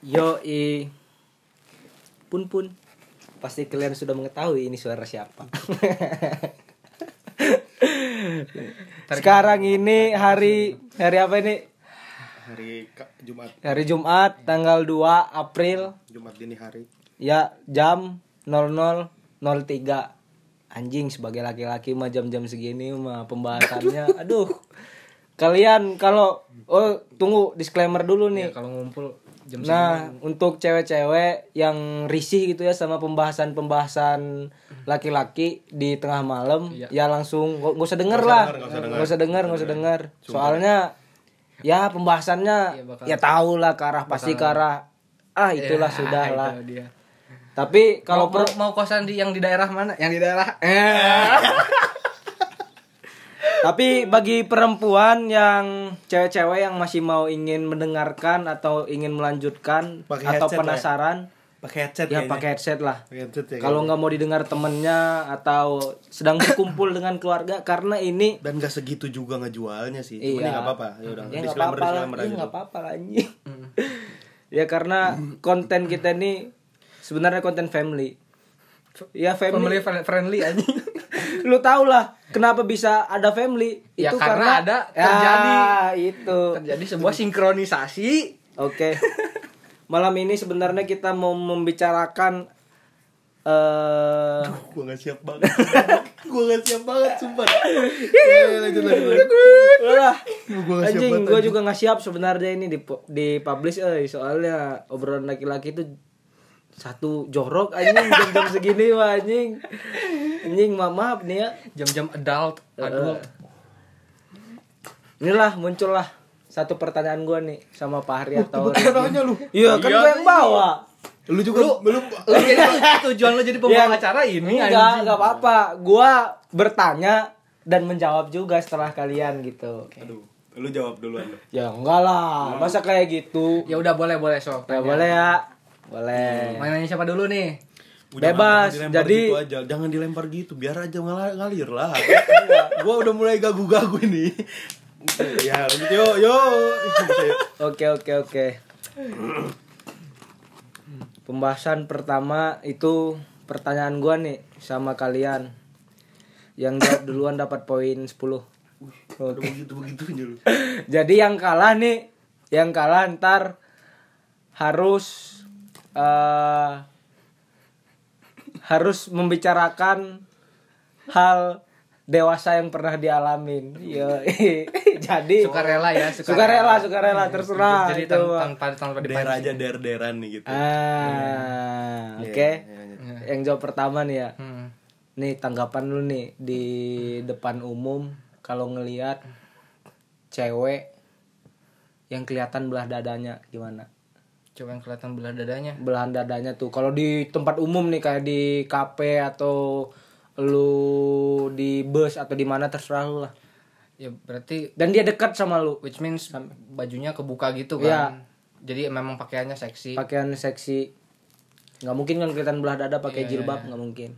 Yo i pun pun. Pasti kalian sudah mengetahui ini suara siapa. Sekarang ini hari hari apa ini? hari Jumat. Hari Jumat tanggal 2 April. Jumat dini hari. Ya jam 00.03 anjing sebagai laki-laki mah jam-jam segini mah pembahasannya. Aduh kalian kalau oh tunggu disclaimer dulu nih kalau ngumpul jam Nah, untuk cewek-cewek yang risih gitu ya sama pembahasan-pembahasan laki-laki di tengah malam, ya langsung nggak nggak usah denger lah, nggak usah denger, nggak usah denger. Soalnya ya pembahasannya ya tahu lah ke arah pasti ke arah ah itulah sudah lah. itu dia. Tapi Kalau kalau mau, mau kosan di yang di daerah mana? Yang di daerah eh. Tapi bagi perempuan yang cewek-cewek yang masih mau ingin mendengarkan atau ingin melanjutkan Pakai atau ya. penasaran, pakai headset ya pakai headset lah. Headset ya Kalau nggak mau didengar temennya atau sedang berkumpul dengan keluarga karena ini dan gak segitu juga ngejualnya sih Iya. Ya nggak apa-apa ya udah ya disclaimer apa-apa lah, disclaimer ya aja nggak tuh. apa-apa lah anjing. ya karena konten kita ini sebenarnya konten family. Ya family. Family friend- friendly aja. Lu tau lah kenapa bisa ada family? Ya, karena ada Ya, terjadi. itu. Terjadi sebuah sinkronisasi. Oke. Malam ini sebenarnya kita mau membicarakan eh gua gak siap banget gua gak siap banget sumpah ya, lanjut lanjut. Gua siap Anjing, anjing. juga nggak siap sebenarnya ini di di publish eh soalnya obrolan laki-laki itu satu jorok anjing jam-jam segini wah anjing. Anjing maaf, maaf nih ya. Jam-jam adult, adult. Inilah muncullah satu pertanyaan gue nih sama Pak Hari atau Bukan nanya lu Iya kan gue yang bawa. lu juga lu, lu Lu jadi tujuan lu jadi pembawa acara ini Enggak, anjing. enggak apa-apa. Gua bertanya dan menjawab juga setelah kalian gitu. aduh lu jawab duluan lu Ya enggak lah, masa kayak gitu. Ya udah boleh boleh sok. Ya boleh ya. Boleh. Mau nanya siapa dulu nih? Udah, Bebas, jadi- gitu aja. jangan dilempar gitu biar aja ngalir, ngalir lah gua udah mulai gagu-gagu ini ya lanjut yo yo Oke, oke, oke. Pembahasan pertama itu pertanyaan gua nih sama kalian. Yang jawab duluan dapat poin 10. udah begitu begitunya lu Jadi yang kalah nih, yang kalah ntar harus eh harus membicarakan hal dewasa yang pernah dialamin. Yo, jadi Sukarela ya, sukarela, sukarela terserah Jadi itu. tanpa tanpa tanpa der aja der deran nih gitu Ah, Iya, oke. iya, Yang jawab pertama nih ya. Hmm. Nih tanggapan lu nih di depan umum kalau ngelihat cewek yang kelihatan belah dadanya gimana? Coba yang kelihatan belah dadanya. Belahan dadanya tuh kalau di tempat umum nih kayak di kafe atau lu di bus atau di mana terserah lu lah. Ya berarti Dan dia dekat sama lu. which means bajunya kebuka gitu Iya. kan. Jadi memang pakaiannya seksi. Pakaian seksi. nggak mungkin kan kelihatan belah dada pakai Iya, jilbab iya. nggak mungkin.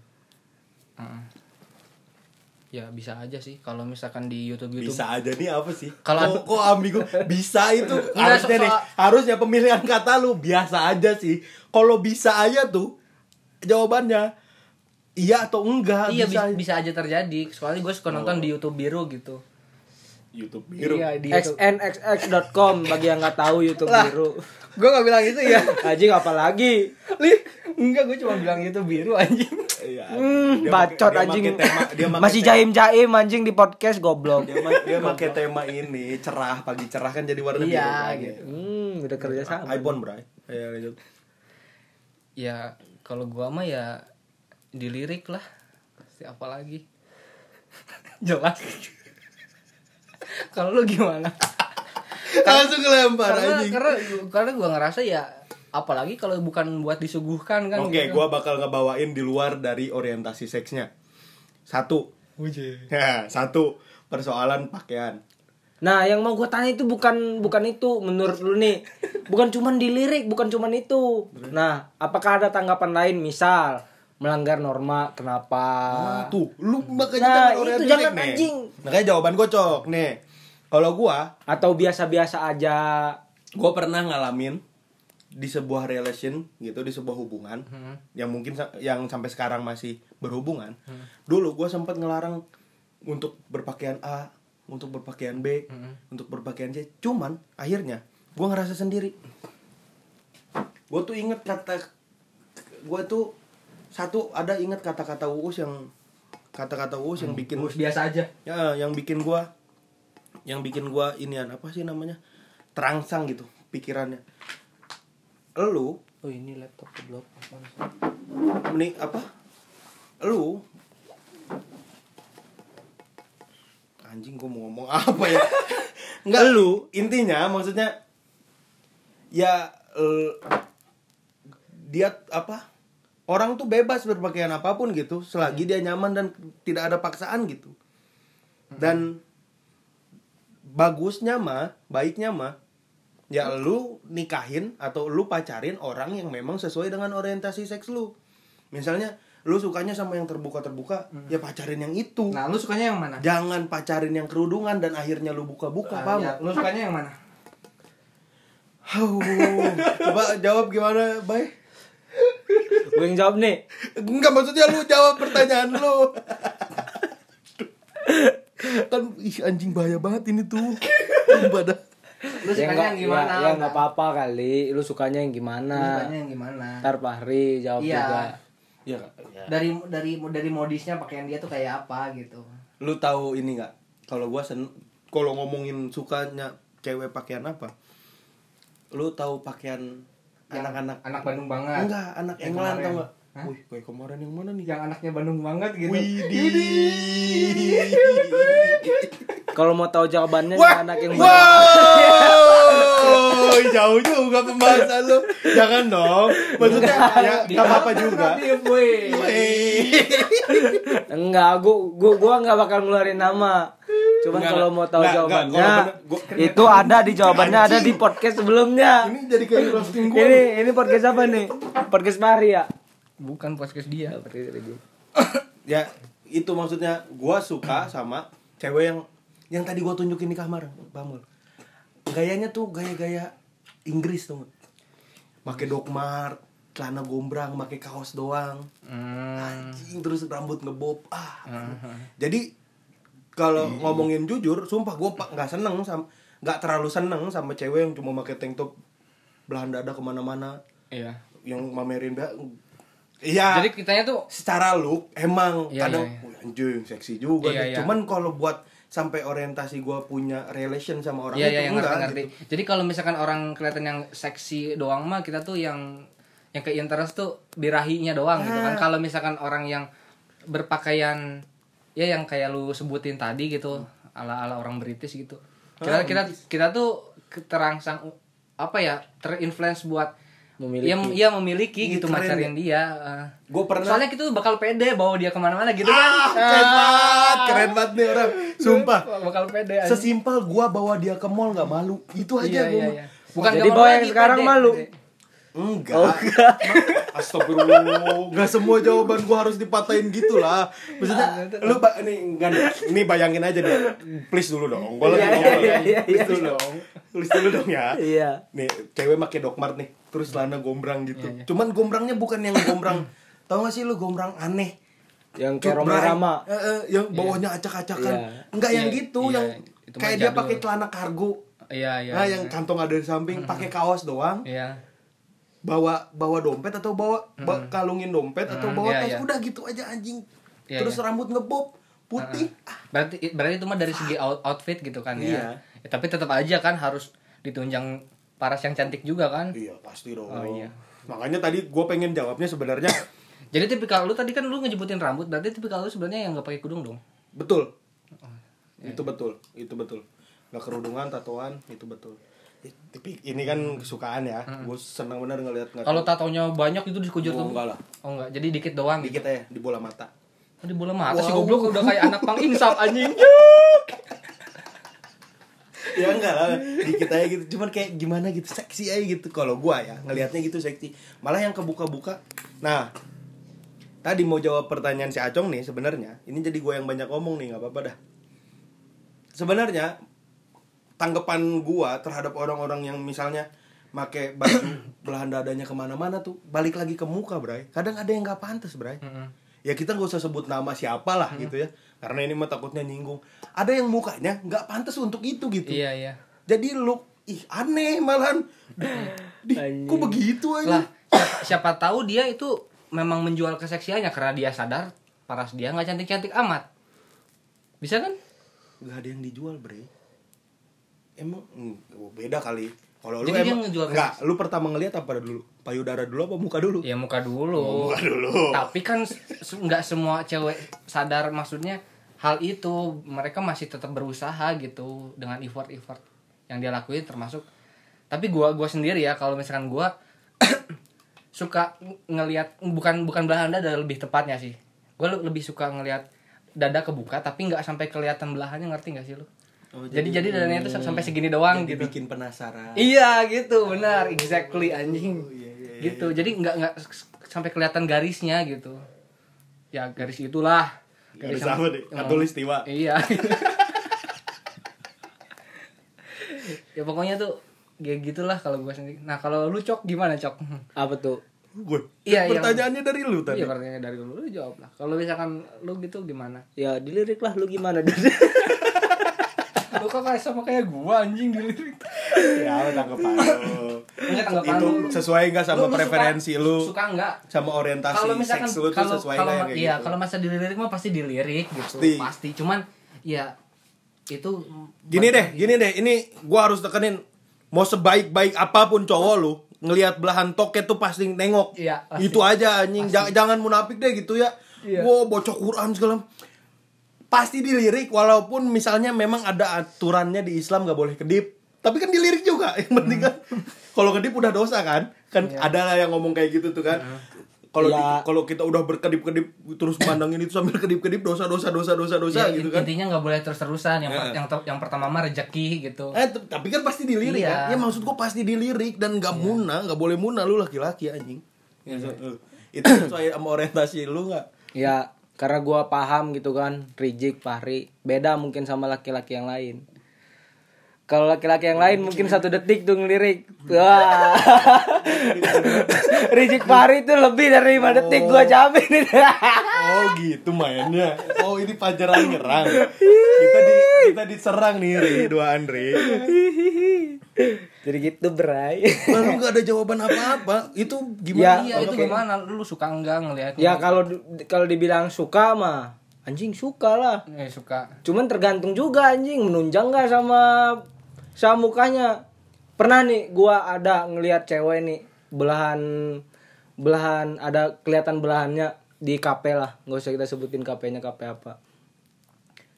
Ya bisa aja sih. Kalau misalkan di YouTube YouTube. bisa aja nih apa sih? Kalau kok, kok ambigu? Bisa itu. Harusnya so- nih harusnya pemilihan kata lu biasa aja sih. Kalau bisa aja tuh jawabannya iya atau enggak Iya bisa bisa, bisa aja terjadi. Soalnya gue suka nonton di YouTube biru gitu. YouTube biru Iya di YouTube. xnxx.com bagi yang nggak tahu YouTube biru. gue gak bilang itu ya. Anjing apalagi? Lih, enggak gue cuma bilang itu biru anjing. Iya. Hmm, Dia bacot dia anjing. tema- dia Masih jaim-jaim anjing di podcast goblok. dia, dia pakai tema ini cerah pagi cerah kan jadi warna biru Iya, kan, gitu. ya. Hmm, udah kerja sama. iPhone bray ya lanjut Ya kalau gua mah ya dilirik lah. Pasti apa lagi? Jelas. Kalau lu gimana? langsung kelempar karena, anjing karena karena gua ngerasa ya apalagi kalau bukan buat disuguhkan kan Oke, gitu. gua bakal ngebawain di luar dari orientasi seksnya. Satu. Ya, satu persoalan pakaian. Nah, yang mau gue tanya itu bukan bukan itu menurut lu nih. Bukan cuman dilirik, bukan cuman itu. Nah, apakah ada tanggapan lain misal melanggar norma kenapa? Ah, tuh, lu makanya Nah, jangan itu jangan nih. anjing. Makanya jawaban gocok nih. Kalau gua, Atau biasa-biasa aja? gua pernah ngalamin di sebuah relation gitu di sebuah hubungan hmm. yang mungkin yang sampai sekarang masih berhubungan dulu gue sempat ngelarang untuk berpakaian A untuk berpakaian B hmm. untuk berpakaian C cuman akhirnya gue ngerasa sendiri gue tuh inget kata gue tuh satu ada inget kata-kata uus yang kata-kata uus yang bikin Terus biasa aja. Ya yang bikin gua yang bikin gua inian apa sih namanya? Terangsang gitu pikirannya. Lu oh ini laptop keblok ini apa? Lu anjing gua mau ngomong apa ya? Nggak lu intinya maksudnya ya eh, dia apa orang tuh bebas berpakaian apa pun gitu selagi dia nyaman dan tidak ada paksaan gitu. Dan bagusnya mah baiknya mah ya lu nikahin atau lu pacarin orang yang memang sesuai dengan orientasi seks lu. Misalnya lu sukanya sama yang terbuka terbuka ya pacarin yang itu. Nah lu sukanya yang mana? Jangan pacarin yang kerudungan dan akhirnya lu buka-buka Ah, paham? ya, lu sukanya yang mana? Coba jawab gimana bay gue yang jawab nih. Enggak maksudnya lu jawab pertanyaan lu. Kan ih anjing bahaya banget ini tuh. Dah. lu ya sukanya yang gimana ya, ya nggak apa-apa kali. Lu sukanya yang lu gimana sukanya yang gimana? Ntar Fahri jawab Iya. juga. Ya, ya. dari dari dari modisnya pakaian dia tuh kayak apa gitu. Lu tahu ini nggak? Kalau gua sen kalau ngomongin sukanya cewek pakaian apa? Lu tahu pakaian anak-anak anak Bandung banget. Enggak anak Yang England tau nggak? Hah? wih kayak kemarin yang mana nih? Yang anaknya Bandung banget gitu. Widih. kalau mau tahu jawabannya Wah, anak yang wow, jauh juga pembahasan lu. Jangan dong. Maksudnya ya nggak apa-apa juga. woi enggak gua gua gua nggak bakal ngeluarin nama. Cuman Enggak, kalau mau tahu enggak, jawabannya enggak, bener- gua- itu ada di jawabannya ada di podcast sebelumnya. Ini jadi kayak roasting gua. ini ini podcast apa nih? Podcast Fahri ya? Bukan podcast dia Ya, itu maksudnya gua suka sama cewek yang yang tadi gua tunjukin di kamar, Bamul. Gayanya tuh gaya-gaya Inggris tuh. Pakai dokmar, celana gombrang, pakai kaos doang. hmm. anjing terus rambut ngebob ah jadi kalau ngomongin jujur sumpah gue nggak seneng sama nggak terlalu seneng sama cewek yang cuma pakai tank top belahan dada ke mana-mana iya yang mamerin ba- iya jadi kitanya tuh secara look emang Iya, kadang iya, iya. "Wih, anjing seksi juga Iya, nih." iya. cuman kalau buat sampai orientasi gue punya relation sama orang Iya itu yang enggak ngerti ngerti. gitu. Jadi kalau misalkan orang kelihatan yang seksi doang mah kita tuh yang yang ke interest tuh birahinya doang gitu kan. Ah. Kalau misalkan orang yang berpakaian ya yang kayak lu sebutin tadi gitu ala ala orang British gitu. Kita Ah, kita kita tuh terangsang apa ya terinfluence buat Memiliki. Iya, iya memiliki Ih, gitu keren macarin dia. eh. Gua pernah- Soalnya kita tuh bakal pede bawa dia ke mana-mana gitu ah, kan. keren Ah. banget keren banget nih orang sumpah Bakal pede. anjing. sesimpel gua bawa dia ke mall nggak malu itu aja Iya, gua iya, iya. Bukan Jadi bawa yang sekarang pede, malu. pede. Enggak. Oh, enggak. Astagfirullah. Enggak semua jawaban gua harus dipatahin gitu lah. Maksudnya lu ba ini enggak nih. Ini bayangin aja deh. Please dulu dong. Gua lagi Iya, ngobrol. iya, iya, Please dulu dong. Please dulu dong ya. iya Nih, cewek pakai dokmart nih. Terus celana gombrang gitu. Iya, iya. Cuman gombrangnya bukan yang gombrang. Tahu gak sih lu gombrang aneh? yang kayak Roma. Rama Eh, eh, yang bawahnya acak-acakan. Iya. Enggak yang gitu, yang kayak dia pakai celana kargo. Iya iya. Nah, yang kantong ada di samping, pakai kaos doang. Iya. Bawa bawa dompet atau bawa ba- kalungin dompet atau Hmm, bawa iya, tas iya. udah gitu aja anjing Iya, terus iya. rambut ngebob putih Berarti berarti itu mah dari segi out- outfit gitu kan ya. Iya. Ya, tapi tetap aja kan harus ditunjang paras yang cantik juga kan. iya pasti dong Oh, iya. makanya tadi gue pengen jawabnya sebenarnya Jadi tipikal lu tadi kan lu ngejebutin rambut, berarti tipikal lu sebenarnya yang nggak pakai kudung dong. betul iya. itu betul itu betul nggak kerudungan tatoan itu betul tapi ini kan kesukaan ya. Gue senang bener ngeliat nggak Kalau tatonya banyak itu dikujur Oh, tuh. enggak lah. Oh enggak, jadi dikit doang gitu. dikit aja di bola mata. Oh, di bola mata Wow. goblok. Udah kayak anak pang insaf anjing. ya enggak lah. Dikit aja gitu. Cuman kayak gimana gitu seksi aja gitu. Kalau gua ya ngelihatnya gitu seksi. Malah yang kebuka-buka. Nah tadi mau jawab pertanyaan si Acong nih sebenarnya. Ini jadi gua yang banyak ngomong nih nggak apa-apa dah. Sebenarnya tanggapan gua terhadap orang-orang yang misalnya make baju belahan dadanya ke mana-mana tuh balik lagi ke muka bray. Kadang ada yang nggak pantas bray. Ya kita nggak usah sebut nama siapa lah gitu ya karena ini mah takutnya nyinggung. Ada yang mukanya nggak pantas untuk itu gitu. Iya iya. Jadi lu ih aneh malahan. Di, kok begitu aja? Lah siapa, siapa tahu dia itu memang menjual keseksiannya karena dia sadar paras dia nggak cantik cantik amat. Bisa kan? Nggak ada yang dijual bre emang oh, beda kali. Kalau lu emang ngejual nggak lu pertama ngelihat apa dulu? Payudara dulu apa muka dulu? Ya muka dulu. Oh, muka dulu. Tapi kan nggak semua cewek sadar maksudnya hal itu mereka masih tetap berusaha gitu dengan effort effort yang dia lakuin termasuk tapi gua gua sendiri ya kalau misalkan gua suka ngelihat bukan bukan belahan dada lebih tepatnya sih. Gua le- lebih suka ngelihat dada kebuka tapi nggak sampai kelihatan belahannya ngerti nggak sih lu Oh, jadi jadi dadanya itu sampai segini doang jadi gitu. bikin penasaran. Iya gitu benar exactly anjing. Iya, iya, gitu jadi nggak nggak sampai kelihatan garisnya gitu. Ya garis itulah. Garis yang- apa deh? Katulistiwa. iya. Ya pokoknya tuh kayak gitulah kalau gue sendiri. Nah kalau lu cok gimana cok? Apa tuh? Gue Iya, iya. pertanyaannya dari lu tadi. Iya pertanyaan dari lu. Lu jawab lah. Kalau misalkan lu gitu gimana? Ya dilirik lah lu gimana kok kayak sama kayak gua anjing dilirik ya lu tanggapan lu Enggak tanggapan itu lu. sesuai nggak sama Lu- lu suka- preferensi lu? suka nggak? Sama orientasi kalau misalkan seks lu tuh kalau sesuai kalau kayak iya gitu. kalau masa dilirik mah pasti dilirik gitu Pasti. pasti, cuman ya itu gini deh gini deh. Ini gua harus tekenin mau sebaik-baik apa pun cowok lu ngelihat belahan toket tuh pasti nengok. Iya, pasti. itu aja anjing. Ja- jangan munafik deh gitu ya. Iya. Wow, bocok Quran segala pasti dilirik walaupun misalnya memang ada aturannya di Islam nggak boleh kedip tapi kan dilirik juga yang penting kan kalau kedip udah dosa kan kan ada lah yang ngomong kayak gitu tuh kan kalau di- Ya. kalau kita udah berkedip-kedip terus mandangin itu sambil kedip-kedip dosa dosa dosa dosa dosa ya, gitu kan intinya nggak boleh terus terusan yang per- Heeh. yang ter- yang pertama mah rezeki gitu Eh, tapi kan pasti dilirik Iya. kan? Ya maksud gua pasti dilirik dan nggak muna, nggak boleh muna lu laki-laki anjing. So- eh, itu sesuai sama orientasi lu nggak? ya karena gua paham gitu kan Rijik Fahri beda mungkin sama laki-laki yang lain kalau laki-laki yang lain mungkin satu detik tuh ngelirik wah Rijik Fahri itu lebih dari lima detik gua jamin Oh gitu mainnya. Oh ini pajaran nyerang. Kita di kita diserang nih Ri, dua Andre. jadi gitu Bray Lalu nggak ada jawaban apa-apa. Itu Ya, gimana? iya itu oke. gimana lu suka enggak ngelihatnya ya kalau kalau dibilang suka mah anjing suka lah eh, suka Cuman tergantung juga anjing menunjang nggak sama sama mukanya. Pernah nih gua ada ngelihat cewek nih belahan belahan ada kelihatan belahannya di kafe lah. nggak usah kita sebutin kafenya kafe apa.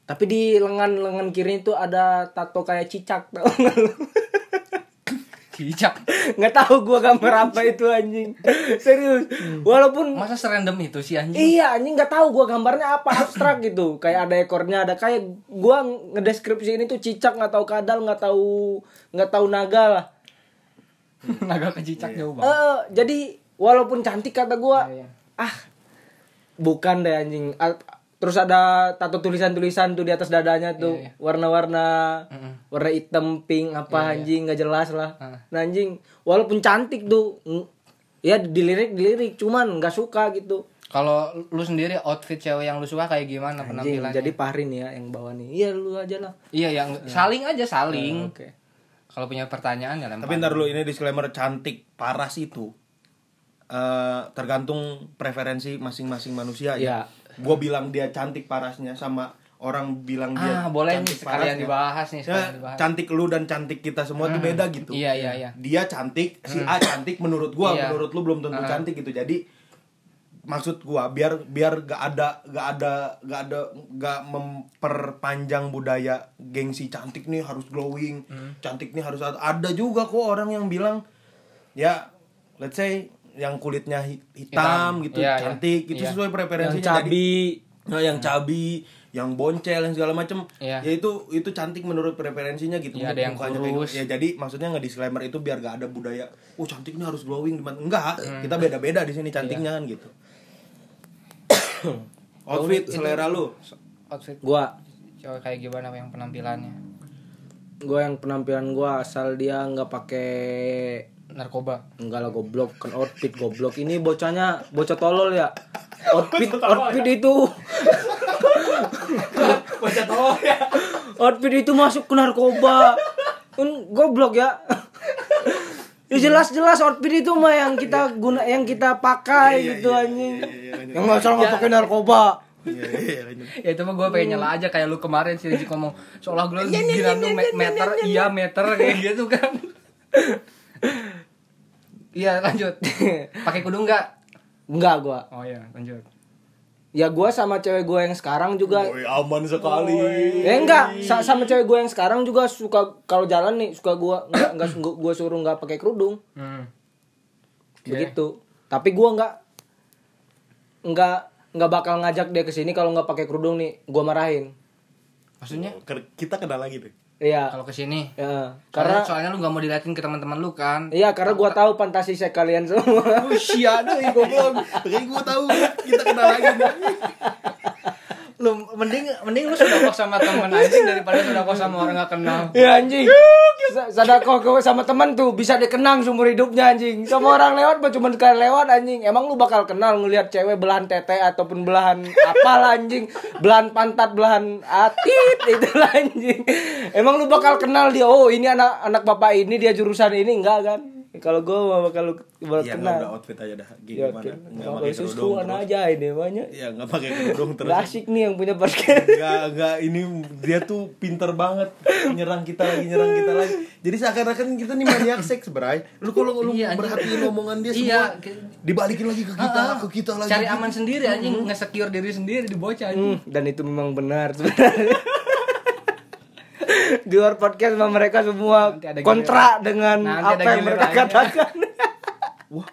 Tapi di lengan lengan kiri itu ada tato kayak cicak tau cicak nggak tahu gua gambar apa itu anjing serius walaupun masa serandom itu sih anjing Iya, anjing nggak tahu gua gambarnya apa abstrak gitu. Kayak ada ekornya, ada kayak gua ngedeskripsi ini tuh cicak nggak tahu kadal, nggak tahu nggak tahu naga lah. naga ke cicak jauh banget Eh, jadi walaupun cantik kata gua, Iya, iya. ah bukan deh anjing. Ah, Terus ada tato tulisan-tulisan tuh di atas dadanya tuh, Iya, iya. warna-warna Mm-mm. warna hitam, pink apa Iya, iya. anjing nggak jelas lah. Ah. Nah, anjing walaupun cantik tuh, mm, ya dilirik dilirik, cuman nggak suka gitu. kalau lu sendiri outfit cewek yang lu suka kayak gimana Anjing, penampilannya jadi Fahri nih ya yang bawa nih. Iya lu aja lah. iya yang saling aja saling Oke. kalau punya pertanyaan ya lempar Tapi ntar dulu ini disclaimer cantik paras itu eh tergantung preferensi masing-masing manusia ya. Iya. Gue bilang dia cantik parasnya sama orang bilang dia ah boleh nih cantik sekalian parasnya. dibahas nih Ya, sekalian dibahas cantik lu dan cantik kita semua tuh beda gitu. iya iya iya Dia cantik, si A cantik menurut gua, Iya. menurut lu belum tentu Ah. cantik gitu. Jadi maksud gua biar biar gak ada gak ada gak ada gak memperpanjang budaya gengsi cantik nih harus glowing, Hmm. cantik nih harus. Ada juga kok orang yang bilang ya let's say yang kulitnya hi- hitam, Hitam. gitu iya. cantik itu Iya. sesuai Yang preferensinya Jadi- cabi. Nah, yang cabi, yang boncel, yang segala macem, Iya. ya itu itu cantik menurut preferensinya gitu. Iya, ada yang Mukanya kayak kurus. gitu. Ya jadi maksudnya nge disclaimer itu biar gak ada budaya, oh cantik ini harus glowing gimana? Enggak, kita beda-beda di sini cantiknya kan gitu. Outfit selera lu. outfit Gua cewek kayak gimana yang penampilannya gua yang penampilan gua asal dia nggak pakai narkoba. Enggak lah goblok. Kan outfit goblok. Ini bocahnya bocah tolol ya? Outfit outfit itu. Bocah tolol ya? Outfit itu masuk ke narkoba. Kan goblok ya? Ya jelas jelas outfit itu mah yang kita guna yang kita pakai Iya, gitu iya, anjing. iya, iya, iya. yang nggak salah nggak pakai narkoba. Iya, iya, ya itu mah gue pengen nyela aja kayak lu kemarin sih Rizky ngomong seolah gue gila tuh me- meter iya meter kayak gitu kan iya lanjut pakai kudung nggak enggak gua oh iya lanjut ya gua sama cewek gua yang sekarang juga Woi, aman sekali. Eh enggak, sa- sama cewek gue yang sekarang juga suka kalau jalan nih suka gua enggak enggak gua, gua suruh enggak pakai kerudung. hmm. Begitu. Tapi gua enggak enggak enggak bakal ngajak dia ke sini kalau enggak pakai kerudung nih, gua marahin. maksudnya Kita kenal lagi deh. Iya. kalau ke sini Ya, karena karena soalnya lu gak mau diliatin ke teman-teman lu kan iya karena gua tahu fantasi saya kalian semua. oh sia deh goblok Makanya gue tahu kita kenal lagi. Lu mending mending lu sudah kok sama temen anjing daripada sudah kok sama orang gak kenal ya anjing. Sa- Sadako ke sama teman tuh bisa dikenang seumur hidupnya anjing. Sama orang lewat mah cuma sekali lewat anjing. Emang lu bakal kenal ngelihat cewek belahan tete ataupun belahan apa anjing, belahan pantat, belahan atit itu anjing. Emang lu bakal kenal dia, oh ini anak anak bapak ini dia jurusan ini enggak kan? Kalau gue mah bakal lu bakal Iya, nggak, kenal. udah outfit aja dah. Ya, Gimana? oke. Nggak Kalau pakai susu kerudung. terus. aja ini banyak. Iya, nggak pakai kerudung terus. Gak asik nih yang punya podcast. Enggak, enggak ini dia tuh pinter banget nyerang kita lagi, nyerang kita lagi. Jadi seakan-akan kita nih maniak seks, Bray. Lu kalau lu Iya, anjing. merhatiin omongan dia semua Iya, ke- dibalikin lagi ke kita, Ah, ke kita lagi. cari aman sendiri anjing nge-secure diri sendiri di bocah anjing Hmm, dan itu memang benar sebenarnya. Di luar podcast sama mereka semua Nanti kontra dengan Nanti apa yang mereka gilirannya. katakan. Wah.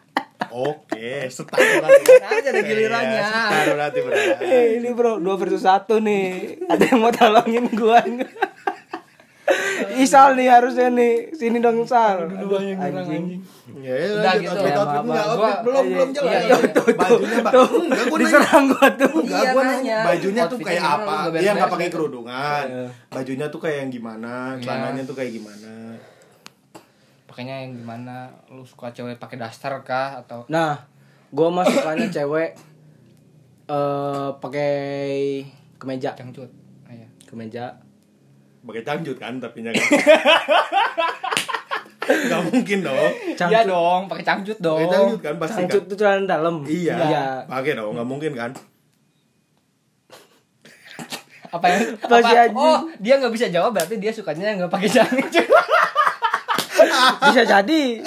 Oke, setahun nanti. Nanti ada gilirannya. Iya, setahun nanti, Bray. Eh, ini bro, dua versus satu nih. Ada yang mau tolongin gua nggak? Isal nih harusnya nih. Sini dong Sal. Dulu yang nyerang Anjing. Ya, ya, Udah gitu. outfit, outfit. maaf, Enggak, outfit belum, iya, belum jelas. iya, Iya, iya. bajunya, Bang. Tuh, Enggak, gua nanya. diserang gua tuh. Enggak, Iya, gua nanya. Bajunya tuh kayak apa? lu nggak Iya, beres-beres nggak pakai kerudungan. Iya. Bajunya tuh kayak yang gimana? Celananya tuh kayak gimana? pakainya yang gimana lu suka cewek pakai daster kah atau Nah, gua mah sukanya cewek eh pakai kemeja, cangcut Ah, iya. kemeja. Pakai cangcut kan tapi kan. Gak mungkin dong. Iya dong, pakai cangcut dong. Pakai cangcut kan pasti Cangcut kan. itu celana dalam. Iya. Iya. Pakai dong, nggak mungkin kan? Apa yang Apa sih, apa? Oh, dia nggak bisa jawab berarti dia sukanya nggak pakai cangcut. Bisa jadi.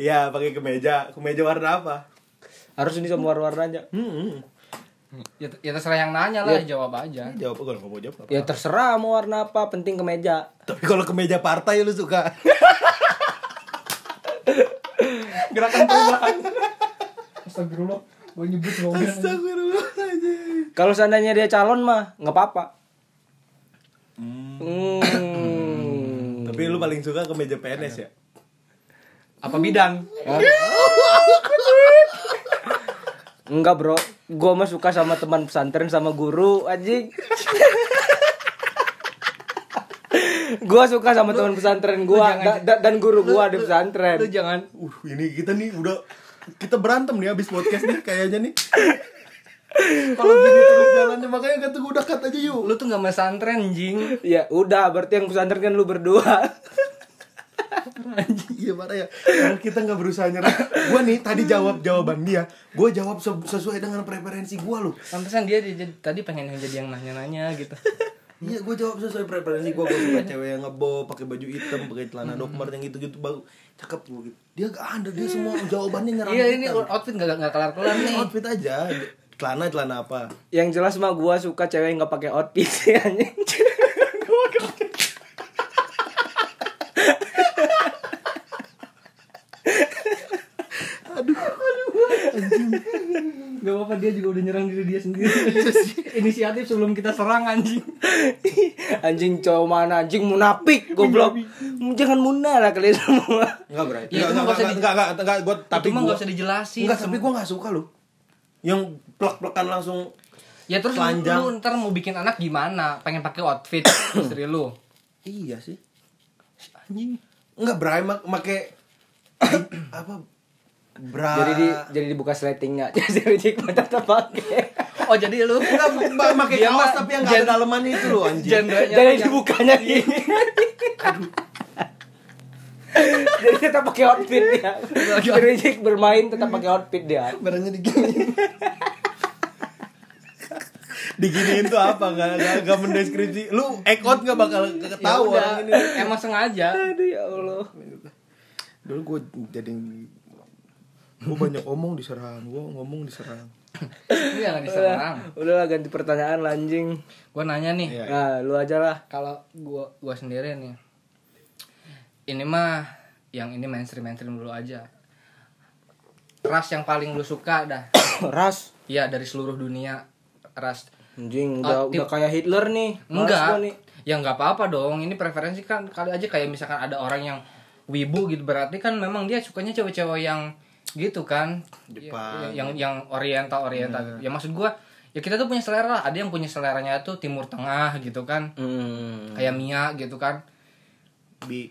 Iya, pakai kemeja. Kemeja warna apa? Harus ini sama warna-warnanya. Hmm. Ya, ya terserah yang nanya lah, jawab aja. Jawab kalau nggak mau jawab. apa. Ya terserah mau warna apa, penting kemeja. Tapi kalau kemeja partai lu suka. Gerakan perubahan. Astagfirullah, gue nyebut mobil. Astagfirullahaladzim. Kalau seandainya dia calon mah nggak apa-apa. Hmm. Hmm. Tapi lu paling suka kemeja PNS ya? Apa bidan? Enggak bro, gue mah suka sama teman pesantren sama guru anjing. gue suka sama teman pesantren gue dan guru gue di pesantren. Lu jangan Uh, ini kita nih udah kita berantem nih abis podcast nih kayaknya nih. Kalau gini terus jalannya makanya kata gue udah cut aja yuk. lu tuh nggak mesantren anjing. Ya udah, berarti yang pesantren kan lu berdua. Iya parah ya. Kalau kita nggak berusaha nyerah. Gue nih tadi jawab jawaban dia. Gue jawab se- sesuai dengan preferensi gue loh. Pantesan dia, jadi- tadi pengen yang jadi yang nanya-nanya gitu. Iya, gue jawab sesuai preferensi gue. Gue suka cewek yang ngebo, pakai baju hitam, pakai celana dokmer yang gitu-gitu bagus. Cakep gue gitu. Dia gak ada, dia semua jawabannya nyerang Iya kita. ini outfit nggak nggak kelar-kelar nih. outfit aja. Celana celana apa? yang jelas mah gue suka cewek yang nggak pakai outfit sih anjing. Gak apa-apa dia juga udah nyerang diri dia sendiri. Inisiatif sebelum kita serang anjing. anjing cowok mana anjing munafik goblok. Jangan munah lah kalian semua. Enggak, Bray. Ya, enggak, enggak, enggak, enggak, enggak, gua, tapi gua, nggak usah dijelasin. Enggak, tapi gue gak suka loh. Yang plek-plekan langsung Ya terus lu, telanjang. lu ntar mau bikin anak gimana? Pengen pakai outfit istri lu. Iya sih. Anjing. Enggak Bray mak make apa Bra Jadi di, jadi dibuka sletingnya. Jadi Rijik tetap pakai. Oh jadi lu mbak make Dia kaos mah tapi yang enggak ada dalemannya itu loh anjing. genrenya Jadi yang- dibukanya gini. Jadi tetap pakai outfit dia. Jadi Rijik bermain tetap pakai outfit dia. Barangnya diginiin. diginiin tuh apa nggak nggak nggak mendeskripsi lu ekot nggak bakal Ya ketahu udah, orang ini emang sengaja. Aduh ya Allah. dulu gue jadi gue banyak omong diserang gue ngomong diserang Ini jangan diserang. Udah lah ganti pertanyaan lah, anjing. Gua nanya nih, Iya. Nah, lu aja lah. kalau gua gua sendiri nih. Ini mah yang ini mainstream mainstream dulu aja. Ras yang paling lu suka dah. Ras. Iya dari seluruh dunia ras. Anjing, Ah, udah tim- udah kayak Hitler nih. Enggak. nih. Ya nggak apa-apa dong. Ini preferensi kan kali aja kayak misalkan ada orang yang wibu gitu berarti kan memang dia sukanya cewek-cewek yang gitu kan. Jepang. Ya, yang yang oriental oriental. Ya maksud gua ya kita tuh punya selera. Ada yang punya seleranya tuh timur tengah gitu kan. Hmm. Kayak Mia gitu kan. bi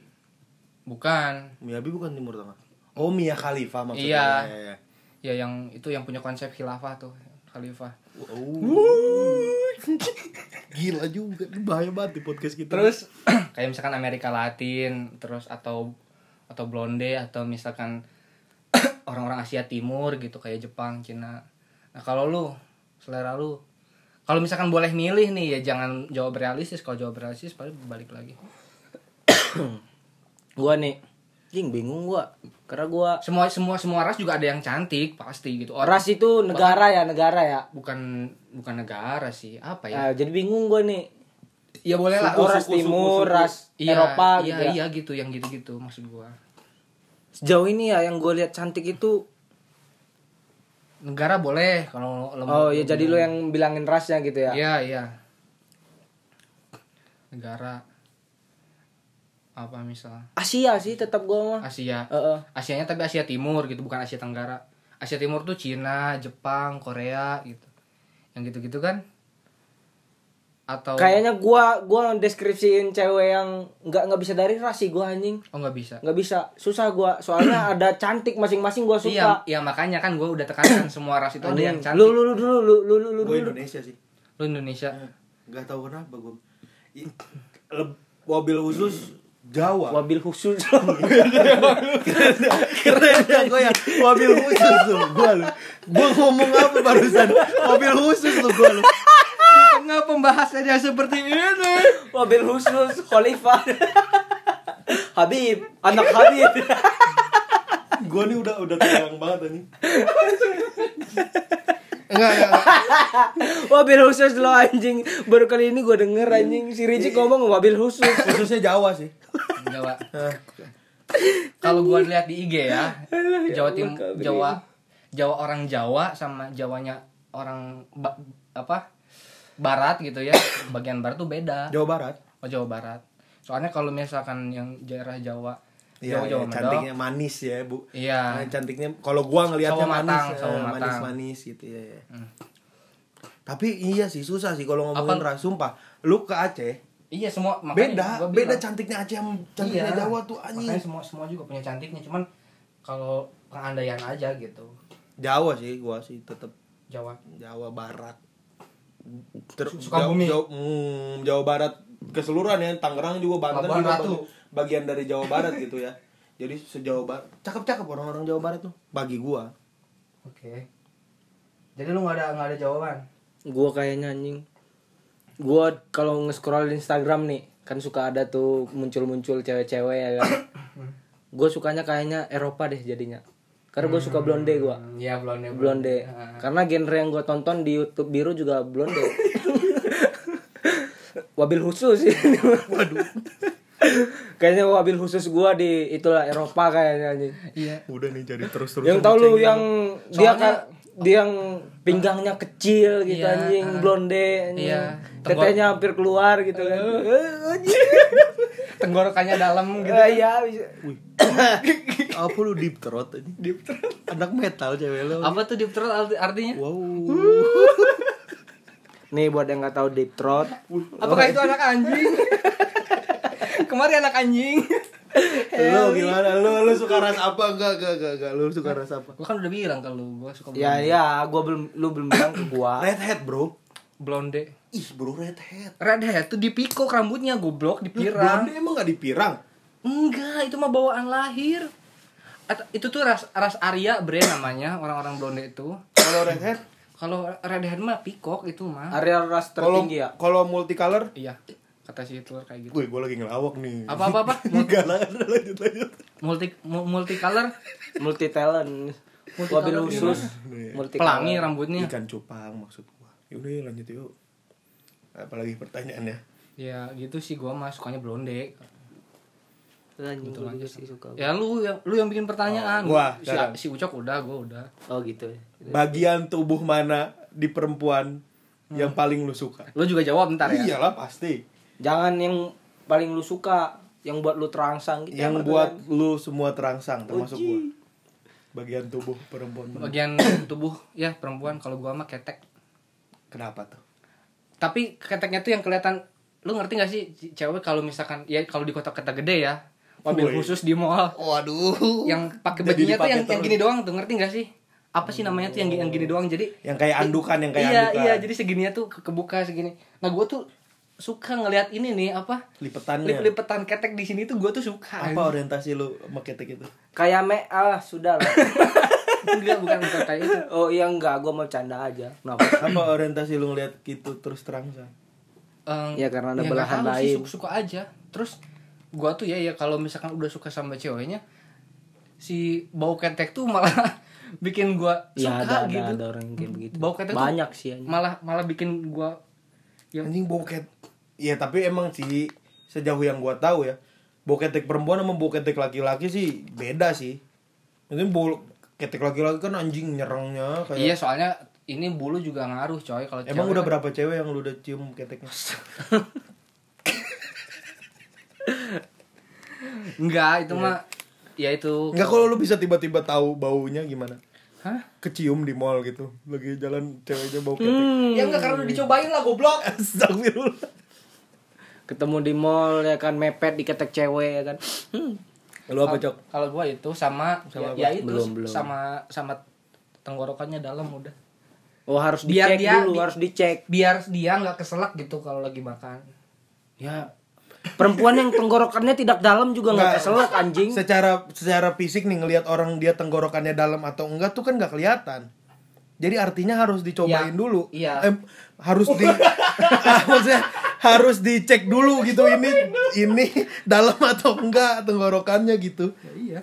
Bukan. Miyabi bukan timur tengah oh Mia Khalifa maksudnya Iya. Ya, ya. Ya yang itu yang punya konsep khilafah tuh. Khalifah. Oh. Gila juga, ini bahaya banget di podcast kita. Terus kayak misalkan Amerika Latin, terus atau atau blonde atau misalkan orang-orang Asia Timur gitu kayak Jepang, Cina. Nah, kalau lu selera lu kalau misalkan boleh milih nih ya jangan jawab realistis. Kalau jawab realistis paling balik lagi. Gua nih. Anjing bingung gua. Karena gua Semua semua semua ras juga ada yang cantik pasti gitu. Orang ras itu negara ya, negara ya. bukan bukan negara sih. Apa ya? Nah, jadi bingung gua nih. ya boleh lah. Suku, ras suku, timur, suku. ras Iya, Eropa iya, gitu. ya. iya gitu yang gitu-gitu maksud gua. Sejauh ini ya yang gua lihat cantik itu Negara boleh kalau Oh, ya jadi lu yang bilangin rasnya gitu ya. Iya, iya. Negara apa misal Asia sih tetap gua mah. Asia. Heeh. Asianya tapi Asia Timur gitu, bukan Asia Tenggara. Asia Timur tuh Cina, Jepang, Korea gitu. Yang gitu-gitu kan? Atau Kayaknya gua gua deskripsiin cewek yang nggak nggak bisa dari ras sih gua anjing. oh nggak bisa. nggak bisa susah gua soalnya ada cantik masing-masing gua suka iya makanya kan gue udah tekankan semua ras itu ada yang cantik. lu lu lu dulu lu lu lu lu gue dulu. Indonesia sih. Lu Indonesia. Gak tahu kenapa gue. I- Mobil khusus Jawa. wabil khusus Keren ya gue ya. Mobil khusus tuh gue lu. Gue ngomong apa barusan? Mobil khusus tuh gue lu. Tengah pembahasannya seperti ini. wabil khusus khalifah Habib anak Habib Gue nih udah udah tegang banget nih. Enggak, enggak, enggak. wabil khusus lo anjing baru kali ini gua denger anjing si Rizky ngomong wabil khusus Khususnya Jawa sih. Jawa. Kalau gua lihat di IG ya, Jawa Tim. Jawa Jawa orang Jawa sama Jawanya orang apa? Barat gitu ya. Bagian barat tuh beda. Jawa Barat. Oh, Jawa Barat. Soalnya kalau misalkan yang daerah Jawa Iya, Jawa Jawa Medok, cantiknya manis ya, Bu. Iya. Nah, cantiknya kalau gua ngelihatnya manis, matang, eh, sawo matang. manis-manis gitu ya. ya. Tapi iya sih susah sih kalau ngomongin ras, sumpah. Lu ke Aceh, Iya semua beda, beda cantiknya Aceh sama cantiknya Iya. Jawa tuh anjing. Makanya semua semua juga punya cantiknya, cuman kalau pengandaian aja gitu. Jawa sih gua sih tetap Jawa. Jawa Barat. Ter Sukabumi. Jawa, hmm, Jawa Barat keseluruhan ya, Tangerang juga Banten Labuan juga Ratu. bagian dari Jawa Barat gitu ya. Jadi sejauh Barat, cakep-cakep orang-orang Jawa Barat tuh bagi gua. Oke. Jadi lu nggak ada nggak ada jawaban? gua kayaknya anjing gua kalau nge-scroll Instagram nih kan suka ada tuh muncul-muncul cewek-cewek ya kan gue sukanya kayaknya Eropa deh jadinya karena gue suka blonde gua Hmm, Iya blonde. blonde Ah. karena genre yang gue tonton di YouTube biru juga blonde wabil khusus sih waduh kayaknya wabil khusus gua di itulah Eropa kayaknya anjing Iya. Udah nih jadi terus-terus. yang tahu lu yang dia Soalnya- kan dia yang pinggangnya kecil gitu Iya, anjing ah. blonde anjing. Iya. Tenggor- tetenya hampir keluar gitu kan Eh, anjing. Tenggorokannya dalam gitu. Eh, iya bisa. Wih. Apa lu deep throat aja? Deep throat. Anak metal cewek lu. Apa tuh deep throat arti- artinya? Wow. nih buat yang nggak tahu deep throat Apakah itu anak anjing? Kemarin anak anjing. lu gimana lu lu suka ras apa enggak enggak enggak, enggak. lu suka ras apa Gua kan udah bilang ke lu, gua suka Ya ya, gua belum lu belum bilang ke gua. redhead bro blonde. ih bro redhead Redhead tuh dipikok rambutnya goblok, dipirang. blonde emang gak dipirang Enggak, itu mah bawaan lahir. At- itu tuh ras ras Arya bre namanya orang-orang blonde itu. kalau redhead Kalau redhead mah pikok itu mah. Area ras tertinggi ya. kalau multicolor Iya, kata si Hitler kayak gitu. Wih, gue lagi ngelawak nih. Apa apa apa? Enggak lah, lanjut lanjut. Multi mu- multicolor, Multi talent. Wabil khusus. Multi pelangi rambutnya. Ikan cupang maksud gua. Yaudah lanjut yuk. Apalagi pertanyaannya. Ya gitu sih gua mah sukanya blonde. Juga sih suka. Ya lu yang lu yang bikin pertanyaan. Oh, gua, si, si Ucok udah, gua udah. Oh gitu ya. Bagian tubuh mana di perempuan yang paling lu suka? Lu juga jawab ntar ya. Iyalah pasti. Jangan yang paling lu suka, yang buat lu terangsang gitu. Yang Apa buat tuh, lu semua terangsang termasuk Uji. gua. Bagian tubuh perempuan. mana? Bagian tubuh ya perempuan kalau gua mah ketek. Kenapa tuh? Tapi keteknya tuh yang kelihatan lu ngerti gak sih cewek kalau misalkan ya kalau di kota-kota gede ya mobil Woi. khusus di mall Waduh. yang pakai bajunya tuh yang, yang gini doang tuh ngerti gak sih apa sih namanya tuh yang yang gini doang jadi Yang kayak andukan, yang kayak iya andukan. iya jadi segininya tuh ke- kebuka segini nah gue tuh suka ngelihat ini nih apa lipetannya. lip-lipetan ketek di sini tuh gue tuh suka Apa orientasi lu sama ketek itu? Kayak me ah sudah lah. enggak bukan bukan kayak itu oh iya enggak, gua mau canda aja. Kenapa? Apa orientasi lu ngeliat gitu terus terangsang? Em, Ya, karena ada nggak belahan sih, lain. suka, suka aja terus gua tuh ya ya kalau misalkan udah suka sama ceweknya si bau ketek tuh malah bikin gua Iya suka ada, ada, gitu ada orang yang kayak begitu. bau ketek tuh Banyak sih anjing. malah malah bikin gua ya Anjing bau ket. Iya, tapi emang sih sejauh yang gua tahu ya, bau ketek perempuan sama bau ketek laki-laki sih beda sih. Mungkin bau ketek laki-laki kan anjing nyerangnya kayak iya soalnya ini bulu juga ngaruh coy kalau Emang cewek udah kan- berapa cewek yang lu udah cium keteknya? enggak itu mah ya itu Enggak kalau lu bisa tiba-tiba tahu baunya gimana? Hah? Kecium di mall gitu. Lagi jalan ceweknya bau ketek. Hmm. ya enggak karena udah dicobain lah goblok Astagfirullah. Ketemu di mall ya kan mepet di ketek cewek ya kan. Hmm. Lu apa, Cok? kalau gua itu sama, Sama ya, ya itu Belum, belum. sama sama tenggorokannya dalam udah Oh harus Biar dicek dia- dulu, di- harus dicek. biar dia nggak keselak gitu kalau lagi makan Ya. Perempuan yang tenggorokannya tidak dalam juga nggak keselak anjing. Secara secara fisik nih ngelihat orang dia tenggorokannya dalam atau enggak tuh kan nggak kelihatan. Jadi artinya harus dicobain Ya, dulu. iya. Eh, harus di maksudnya harus dicek dulu gitu ini ini dalam atau enggak tenggorokannya gitu. ya iya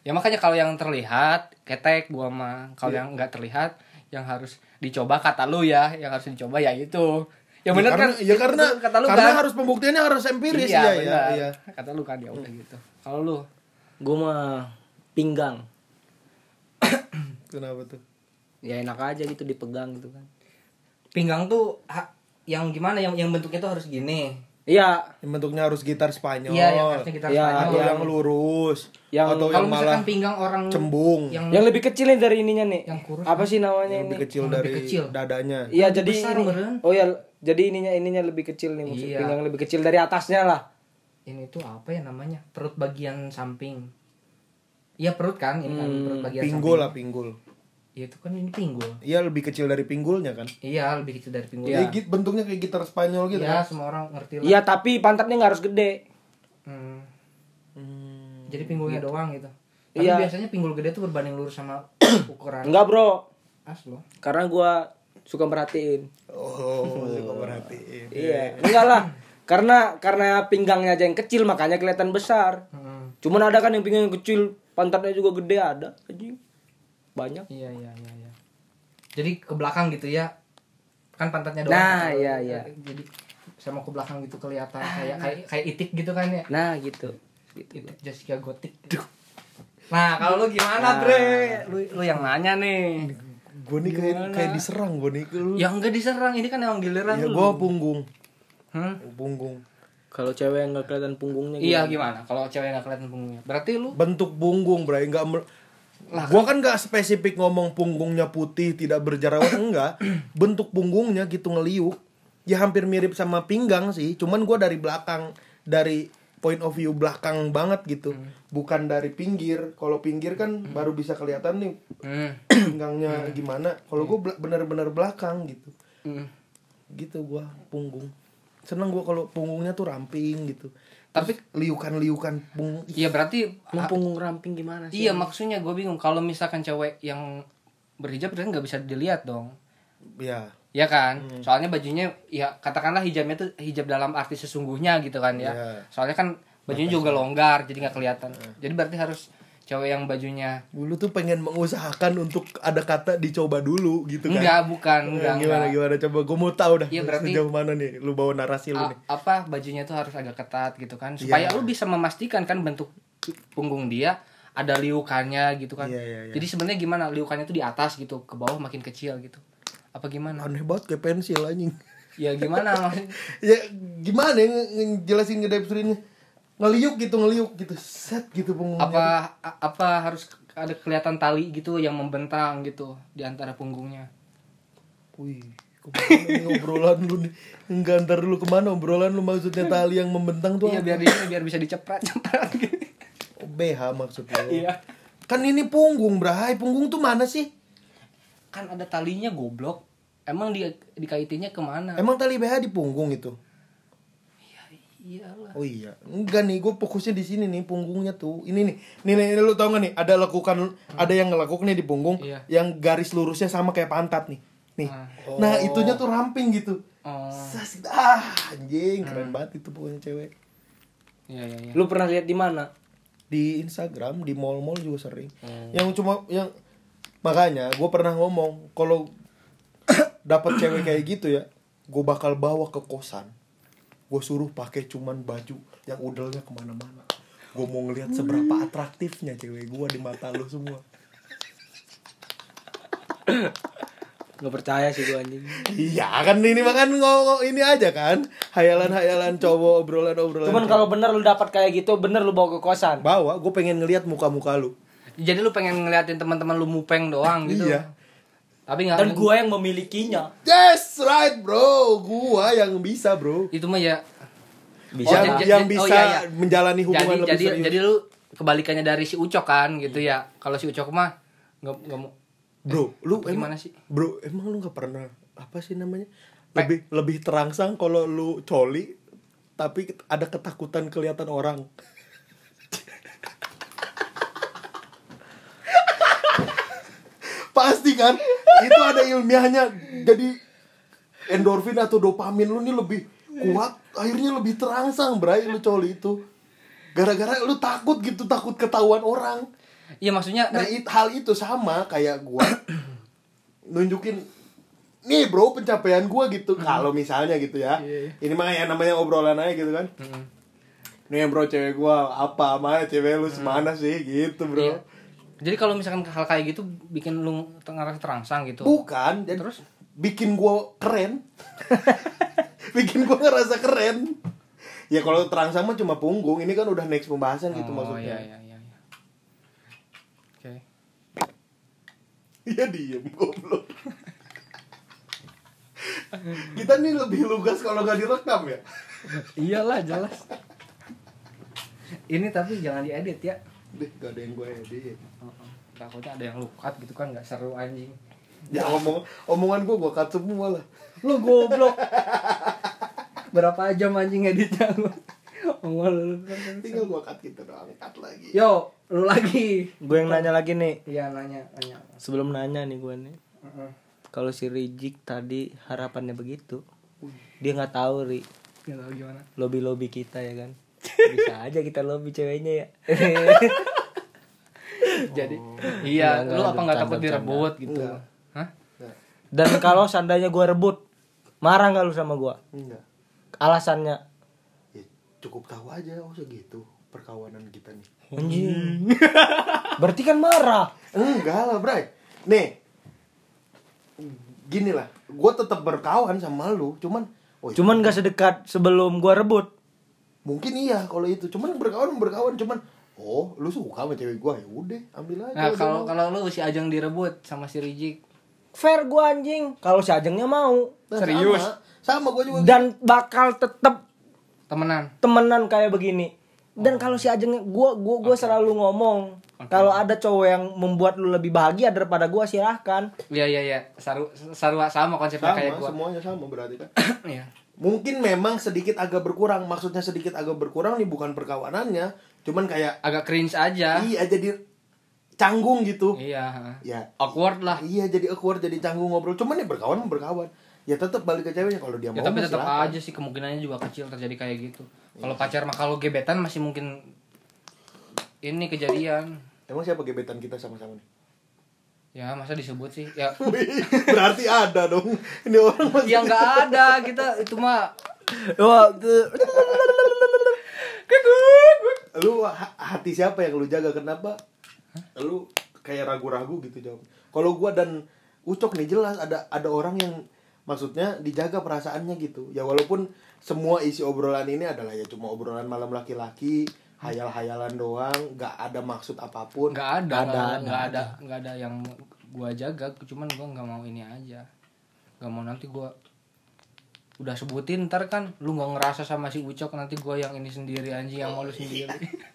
ya makanya kalau yang terlihat ketek gua mah kalau yang nggak terlihat yang harus dicoba kata lu ya yang harus dicoba ya itu yang Ya, bener karena, kan ya karena kata lu karena kan harus pembuktiannya harus empiris iya, ya, ya, benar. iya. kata lu kan ya udah gitu kalau lu Gue mah pinggang. Kenapa tuh? Ya enak aja gitu dipegang gitu kan. pinggang tuh ha- yang gimana yang yang bentuknya tuh harus gini Iya, Yang bentuknya harus gitar Spanyol. iya yang harusnya kita Iya, Spanyol. atau yang- yang lurus yang- atau kalau yang malah misalkan pinggang orang cembung yang yang lebih kecil nih dari ininya nih. Yang kurus Apa sih namanya yang ini? lebih kecil Yang dari lebih kecil. dadanya. Iya, jadi besar, ini. beren. Oh ya, jadi ininya ininya lebih kecil nih maksud Iya. pinggang lebih kecil dari atasnya lah. ini tuh apa ya namanya perut bagian samping Iya perut kan ini kan perut bagian Pinggul samping lah pinggul. Iya, itu kan ini pinggul Iya lebih kecil dari pinggulnya kan. iya lebih kecil dari pinggul Ya, bentuknya kayak gitar Spanyol gitu Iya, kan. semua orang ngerti lah Iya, tapi pantatnya nggak harus gede. Hmm, Hmm. jadi pinggulnya doang gitu tapi Iya. biasanya pinggul gede tuh berbanding lurus sama ukuran Enggak, Bro. as loh Karena gua suka merhatiin. Oh, suka perhatiin. Iya, enggak lah. Karena karena pinggangnya aja yang kecil makanya kelihatan besar. Hmm, Cuman ada kan yang pinggang yang kecil, pantatnya juga gede ada, anjing. Banyak. iya iya iya iya jadi ke belakang gitu ya kan pantatnya doang Nah, iya, iya. jadi sama ke belakang gitu kelihatan kayak kayak kayak itik gitu kan ya Nah, gitu. Gitu. Itik Jessica Gotik nah kalau lu gimana bre lu lu yang nanya nih Gue nih kayak kayak diserang gue nih lu. Ya enggak diserang, ini kan emang giliran Ya lu. gue punggung. Hmm? Punggung. Kalau cewek yang nggak kelihatan punggungnya Iya gimana? Kalau cewek nggak kelihatan punggungnya, berarti lu Bentuk punggung, Bray, enggak mer- Gua kan nggak spesifik ngomong punggungnya putih tidak berjerawat enggak bentuk punggungnya gitu ngeliuk ya hampir mirip sama pinggang sih cuman gua dari belakang dari point of view belakang banget gitu hmm. bukan dari pinggir kalau pinggir kan hmm. baru bisa kelihatan nih hmm. pinggangnya hmm. gimana kalau gue bener-bener belakang gitu hmm. gitu gue punggung seneng gue kalau punggungnya tuh ramping gitu tapi liukan-liukan punggung. Iya berarti punggung ramping gimana sih? iya maksudnya gue bingung. Kalau misalkan cewek yang berhijab berarti nggak bisa dilihat dong. Iya. Ya kan? Hmm. soalnya bajunya ya katakanlah hijabnya tuh hijab dalam arti sesungguhnya gitu kan ya. Yeah. soalnya kan bajunya juga longgar jadi nggak kelihatan. Yeah. jadi berarti harus cewek yang bajunya. Dulu tuh pengen mengusahakan untuk ada kata dicoba dulu gitu kan? Enggak bukan enggak gimana enggak. gimana? Coba gue mau tahu dah iya berarti sejauh mana nih lu bawa narasi lu nih. apa bajunya tuh harus agak ketat gitu kan? Supaya yeah. lu bisa memastikan kan bentuk punggung dia ada liukannya gitu kan? Yeah, yeah, yeah. jadi sebenarnya gimana? Liukannya tuh di atas gitu ke bawah makin kecil gitu. Apa gimana? Aneh banget kayak pensil anjing. Ya gimana? Ya gimana ya ngejelasin ke ini ngeliuk gitu ngeliuk gitu. Set gitu punggungnya apa apa harus ada kelihatan tali gitu yang membentang gitu di antara punggungnya? Wih obrolan lu nih? Enggak ntar dulu ke mana obrolan lu? Maksudnya tali yang membentang tuh iya biar dia biar bisa diceprat ceprat gitu oh, BH maksudnya iya. Kan ini punggung bray punggung tuh mana sih? Kan ada talinya goblok. Emang dia dikaitinnya ke mana? Emang tali BH di punggung itu iyalah oh iya enggak nih gue fokusnya di sini nih punggungnya tuh ini nih nih, nih, nih lu tau gak nih ada lakukan hmm. ada yang ngelakuk nih di punggung iya. yang garis lurusnya sama kayak pantat nih nih ah. oh. nah itunya tuh ramping gitu oh. Sas, ah anjing keren hmm. banget itu pokoknya cewek Iya, iya, iya. Lu pernah lihat di mana? Di Instagram, di mall-mall juga sering. Hmm. Yang cuma yang makanya gue pernah ngomong kalau dapat cewek kayak gitu ya gue bakal bawa ke kosan gue suruh pakai cuman baju yang udelnya ke mana-mana. Gue mau ngelihat seberapa atraktifnya cewek gue di mata lo semua. Nggak percaya sih gue anjing. Iya kan ini makan ngomong ini aja kan. Hayalan-hayalan cowok obrolan-obrolan cuman kalau bener lu dapat kayak gitu bener lu bawa ke kosan. Bawa gue pengen ngelihat muka-muka lu. Jadi lu pengen ngeliatin teman-teman lu mupeng doang gitu. Iya tapi nggak dan gua yang memilikinya. Yes right bro. Gua yang bisa bro. Itu mah ya. Bisa. Oh, yang bisa oh, iya, iya. menjalani hubungan jadi, lebih jadi, serius. jadi lu kebalikannya dari si Ucok kan gitu ya. Kalau si Ucok mah nggak nggak mau bro eh, lu gimana sih? bro emang lu nggak pernah apa sih namanya? Lebih Pe lebih terangsang kalau lu coli tapi ada ketakutan kelihatan orang pasti kan itu ada ilmiahnya jadi endorfin atau dopamin lu nih lebih kuat akhirnya lebih terangsang bray lu coli itu gara-gara lu takut gitu takut ketahuan orang iya maksudnya nah it, hal itu sama kayak gua nunjukin nih bro pencapaian gua gitu mm. kalau misalnya gitu ya yeah. Iya. ini mah yang namanya obrolan aja gitu kan mm. nih bro cewek gua apa mah cewek lu semana mm. sih gitu bro yeah jadi kalau misalkan hal kayak gitu bikin lu ngerasa terangsang gitu. Bukan, jadi terus bikin gua keren. bikin gua ngerasa keren. Ya kalau terangsang mah cuma punggung, ini kan udah next pembahasan gitu oh, gitu maksudnya. Iya, iya, iya, iya. Oke. Okay. Iya diem goblok. Kita nih lebih lugas kalau gak direkam ya. Iyalah jelas. Ini tapi jangan diedit ya deh gak ada yang gue edit. Takutnya ada yang lu cut gitu kan gak seru anjing. Ya omong omongan gue gue cut semua lah. Lu goblok. Berapa jam anjing editnya gue Ongol lu. Tinggal gue cut gitu doang cut lagi. Yo lu lagi. Gue yang nanya lagi nih. Iya nanya nanya. Sebelum nanya nih gue nih. Uh -uh. kalau si Rijik tadi harapannya begitu dia nggak tahu ri. Nggak tahu gimana. Lobby lobby kita ya kan bisa aja kita lobby ceweknya ya. Jadi oh. iya lu apa nggak takut direbut gitu? Hah? dan kalau seandainya gue rebut marah nggak lu sama gue enggak. Alasannya? Ya, cukup tahu aja oh segitu perkawanan kita nih. Anjing. Berarti kan marah. Enggak lah bray. Nih gini lah. Gue tetap berkawan sama lu cuman oh, cuman gak sedekat sebelum gue rebut mungkin iya kalau itu. Cuman berkawan berkawan. Cuman oh lu suka sama cewek gua? Ya udah ambil aja nah kalau kalau lu si Ajeng direbut sama si Rijik fair gua anjing. Kalau si Ajengnya mau. Nah, serius? sama, sama gua juga. Dan bakal tetep temenan? temenan kayak begini. Dan kalau si Ajeng gua gua gua selalu ngomong kalau ada cowok yang membuat lu lebih bahagia daripada gua silahkan. Iya iya iya. Saru saru sama konsepnya sama kayak gua. semuanya sama berarti kan. Iya. Mungkin memang sedikit agak berkurang maksudnya sedikit agak berkurang nih bukan perkawanannya cuman kayak Agak cringe aja. iya jadi canggung gitu Iya. ya Awkward lah. iya jadi awkward jadi canggung ngobrol cuman ya berkawan berkawan ya tetap balik ke ceweknya kalau dia Ya mau tapi mah tetap silakan. aja sih kemungkinannya juga kecil terjadi kayak gitu. Kalau pacar mah kalau gebetan masih mungkin ini kejadian. emang siapa gebetan kita sama-sama nih Ya masa disebut sih? Ya. Berarti ada dong. Ini orang masih yang nggak ada. Kita itu mah Wah, tuh. lu ha- hati siapa yang lu jaga? Kenapa? Lu kayak ragu-ragu gitu jawab kalau gua dan ucok nih jelas ada ada orang yang maksudnya dijaga perasaannya gitu. Ya walaupun semua isi obrolan ini adalah ya cuma obrolan malam laki-laki hayal-hayalan doang nggak ada maksud apa pun nggak ada Nggak ada, nggak ada ada yang gua jaga cuman gua nggak mau ini aja nggak mau nanti gua udah sebutin ntar kan lu nggak ngerasa sama si ucok nanti gua yang ini sendiri anjing yang mau lu sendiri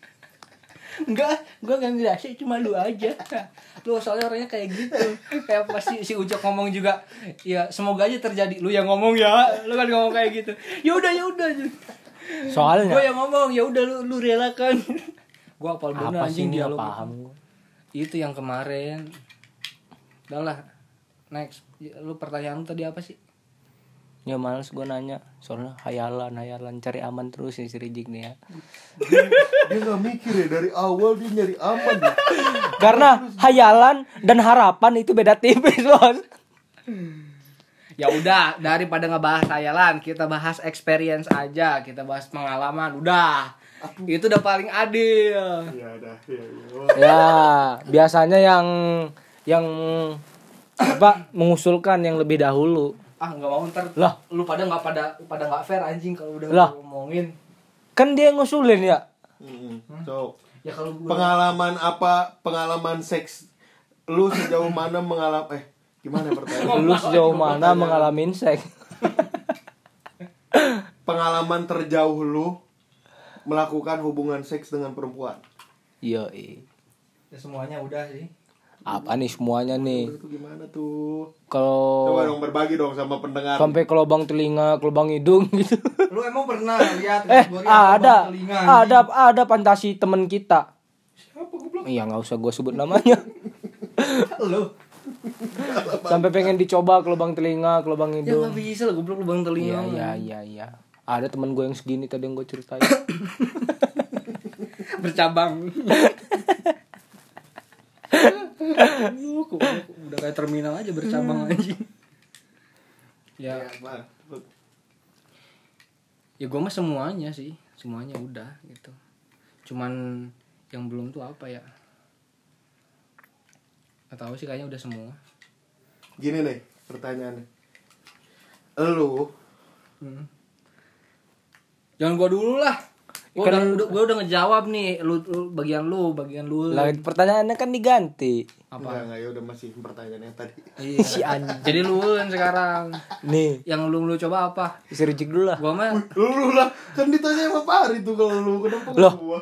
Enggak, gua gak ngerasa cuma lu aja. Lu soalnya orangnya kayak gitu. Kayak pasti si Ucok ngomong juga, ya semoga aja terjadi. Lu yang ngomong ya, lu kan ngomong kayak gitu. Ya udah, ya udah. Soalnya Gua yang ngomong, ya udah lu lu relakan. Gua apal bener apa anjing dia paham gua. Itu yang kemarin. Udah lah. Next. Lu pertanyaan lu tadi apa sih? ya males gua nanya soalnya hayalan hayalan cari aman terus nih si Rijik nih ya dia nggak mikir ya dari awal dia nyari aman ya. karena hayalan dan harapan itu beda tipis bos Ya udah, daripada ngebahas hayalan, kita bahas experience aja, kita bahas pengalaman. Udah. Itu udah paling adil. ya udah ya, ya. ya biasanya yang yang apa mengusulkan yang lebih dahulu Ah, nggak mau ntar Lah. lu pada nggak pada pada nggak fair anjing kalau udah Lah. ngomongin. kan dia ngusulin ya Mm-mm. so Ya kalau gua pengalaman apa pengalaman seks lu sejauh mana mengalami eh gimana pertanyaan? Lu sejauh mana mengalami seks pengalaman terjauh lu melakukan hubungan seks dengan perempuan? Yo ya semuanya udah sih. apa nih semuanya nih? itu gimana tuh? Kalau coba dong berbagi dong sama pendengar. sampai ke lubang telinga ke lubang hidung gitu. Lu emang pernah lihat eh ada. telinga, ada ada fantasi temen kita. Iya nggak usah gue sebut namanya? Lu. Sampai pengen dicoba ke lubang telinga ke lubang Ya hidung nggak bisa lah goblok lubang telinga. iya iya iya iya ada temen gue yang segini tadi yang gue ceritain bercabang. Lu kok udah kayak terminal aja bercabang anjing. Ya, Apa? ya gue mah semuanya sih, semuanya udah gitu. Cuman yang belum tuh apa ya? Gak tahu sih kayaknya udah semua. gini nih pertanyaannya lu Hmm. Jangan gua dulu lah. Gua Kan- udah, udah gua udah ngejawab nih, lu, lu bagian lu, bagian lu. lah pertanyaannya kan diganti apa Apa? nggak ya udah masih pertanyaannya tadi Iya. si anjing Jadi lu kan sekarang. nih Yang lu lu coba apa? si Rijik dulu lah Gua mah lu lah kan ditanya sama Pari tuh kalau lu kenapa Loh. gua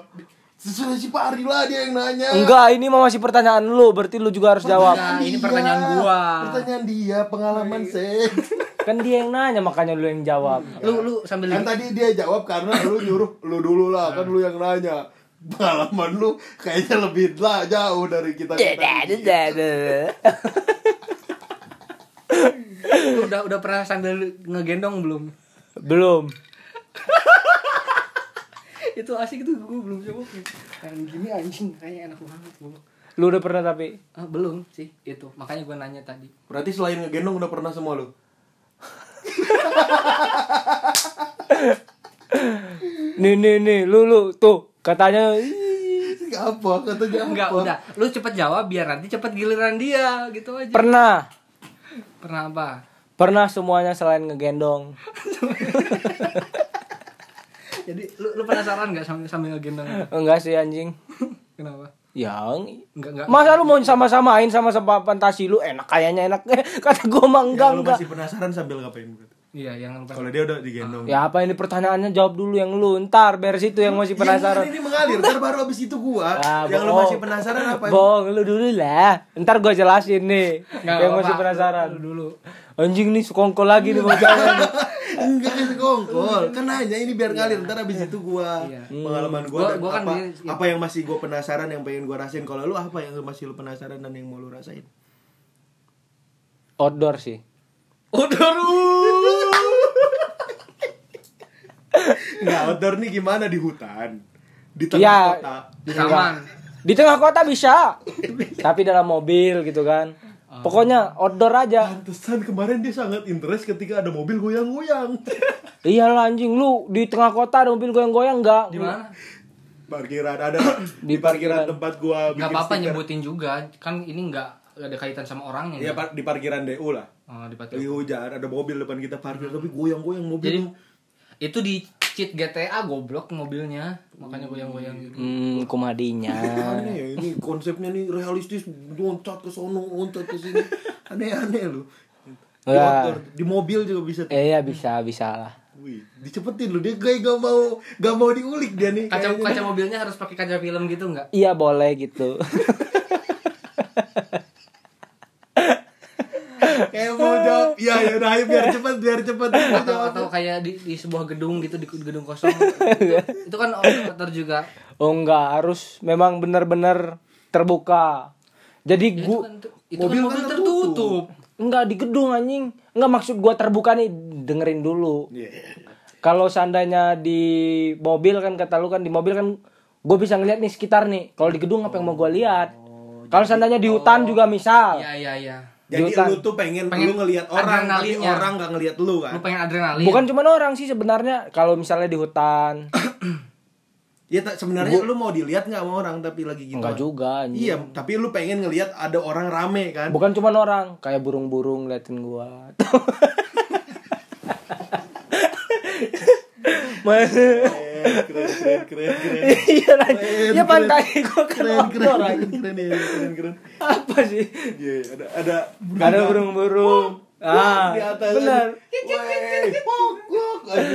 sesuai si Pari lah dia yang nanya. Enggak ini mah masih pertanyaan lu berarti lu juga harus jawab. Nah, ini Dia. pertanyaan gua. pertanyaan dia pengalaman seks kan dia yang nanya makanya lu yang jawab. Lu lu sambil kan tadi dia jawab karena lu nyuruh lu dulu lah kan lu yang nanya. Pengalaman lu kayaknya lebih lah jauh dari kita lu udah udah pernah sambil ngegendong belum? belum itu asik itu gua belum coba. Yang gini anjing kayaknya enak banget gua. lu udah pernah tapi Ah, belum sih itu. Makanya gua nanya tadi. berarti selain ngegendong udah pernah semua lu nih nih nih lu lu tuh katanya "Ih, apa katanya apa Enggak, udah. Lu cepet jawab biar nanti cepet giliran dia gitu aja. pernah Pernah apa? pernah semuanya selain ngegendong Jadi lu, lu penasaran nggak sambil sambil ngegendong? enggak sih anjing Kenapa? yang Enggak enggak. masa lu mau sama-samain sama sama fantasi lu enak kayaknya enak kata gua mah enggak Ya, lu enggak masih penasaran sambil ngapain? Iya, yang Kalau dia udah digendong. Ya apa ini pertanyaannya jawab dulu yang lu. Ntar beres itu yang masih penasaran. Yang ini mengalir, ntar baru abis itu gua. Ah, yang lu bohong. masih penasaran apa? Bohong lu dulu lah. Ntar gua jelasin nih. Nggak yang apa-apa. masih penasaran. Lu dulu. Anjing nih sekongkol lagi nih bocah. Enggak kan sekongkol. Kan nanya ini biar ngalir, ntar abis itu gua Iya. pengalaman gua, Gua- dan gua kan apa apa yang masih gua penasaran yang pengen gua rasain. Kalau lu apa yang masih lu penasaran dan yang mau lu rasain? Outdoor sih. Outdoor. Enggak, outdoor nih gimana di hutan? Di tengah Iya. kota. Di taman. Di tengah kota bisa. Tapi dalam mobil gitu kan. Pokoknya outdoor aja. Pantesan kemarin dia sangat interest ketika ada mobil goyang-goyang. Iyalah anjing lu di tengah kota ada mobil goyang-goyang enggak? Di mana? Parkiran ada di, Di parkiran parkiran. tempat gua bikin Gak apa-apa nyebutin juga. Kan ini nggak ada kaitan sama orangnya. Iya, di parkiran DU lah. Oh, di Pati. Lagi hujan, ada mobil depan kita parkir tapi goyang-goyang mobil. Jadi itu di cheat GTA goblok mobilnya. Makanya goyang-goyang gitu. Hmm, kumadinya. aneh ya ini konsepnya nih realistis loncat ke sono loncat ke sini aneh-aneh lu di, outdoor, di mobil juga bisa tuh. Eh ya bisa, bisa lah. Wih, dicepetin lu dia kayak gak mau gak mau diulik dia nih Kaca kaca mobilnya harus pakai kaca film gitu nggak? Iya boleh gitu. kayak mau jawab ya ya udah ayo biar cepet biar cepet Mau Atau, atau kayak di, di sebuah gedung gitu di gedung kosong. itu kan outdoor juga. Oh enggak, harus memang benar-benar terbuka. Jadi Ya, itu gua kan, itu Mobil kan kan mobil tertutup. tertutup. enggak di gedung anjing. Enggak maksud gua terbuka nih, dengerin dulu. Iya. Kalau seandainya di mobil kan kata lu kan di mobil kan gue bisa ngeliat nih sekitar nih. Kalau di gedung apa yang mau gua lihat? Kalau seandainya di hutan juga misal. Iya iya iya. Jadi Di hutan. lu tuh pengen, Pengen lu ngelihat orang tapi adrenalinnya. orang gak ngelihat lu kan Lu pengen adrenalin. Bukan cuma orang sih sebenarnya kalau misalnya di hutan. ya tak- sebenarnya lu mau dilihat nggak sama orang tapi lagi gitu Enggak juga anjing. iya tapi lu pengen ngelihat ada orang rame kan Bukan cuma orang, kayak burung-burung liatin gua. Mas- keren keren keren keren Iya. Keren, Ya keren. pantai kan keren keren keren keren ya keren keren Apa sih? Iya, ada ada Ada burung-burung. Ah, di atas benar.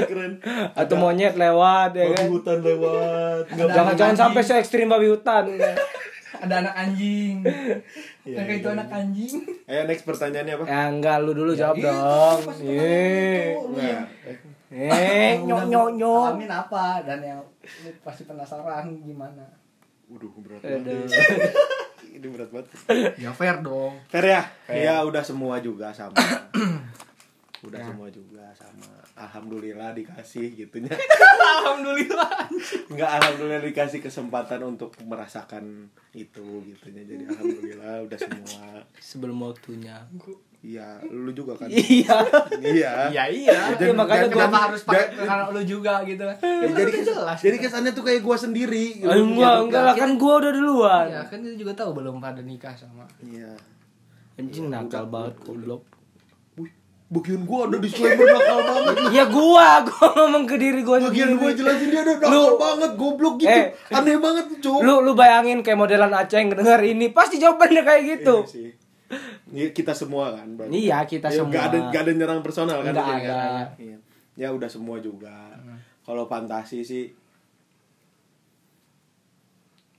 Keren Atau monyet lewat ya babi kan. hutan lewat Jangan jangan sampai se ekstrim babi hutan. Ada anak anjing. Iya, Yang kayak itu iya, anak anjing. ayo next pertanyaannya apa Ya enggak lu dulu jawab dong. Iya. Nah, Eh, nyok nyok nyok. Alamin apa dan yang lu pasti penasaran gimana. Waduh, berat banget. Ini berat banget. Ya fair dong. Fair ya? Ya udah semua juga sama. udah semua juga sama. Alhamdulillah dikasih gitunya. Alhamdulillah. Enggak alhamdulillah dikasih kesempatan untuk merasakan itu gitunya. Jadi alhamdulillah udah semua. Sebelum waktunya. Iya, lu juga kan. Iya. iya. Iya iya. Iya, makanya jangan- Kenapa harus pakai karena lu juga gitu? Ya, Ya, jadi kan kes- jelas. jadi kesannya tuh kayak gua sendiri. gitu. Ah, enggak, enggak lah kan gua udah duluan. Ya kan dia juga tahu belum pada nikah sama. Iya. Anjing nakal banget goblok. Wih, bagian gua ada disclaimer nakal banget. Ya gua, gua ngomong ke diri gua Bagian sendiri. gua jelasin dia ada nakal Lu- banget, goblok gitu. Eh. Aneh banget tuh, cowok. Lu lu bayangin kayak modelan Aceh yang denger ini pasti jawabannya kayak gitu. Iya sih. Ini kita semua kan, Bang. Iya, kita Ya, semua. nggak ada nggak ada nyerang personal kan? Nggak Jadi, ada. Iya. Ya udah semua juga. Kalau fantasi sih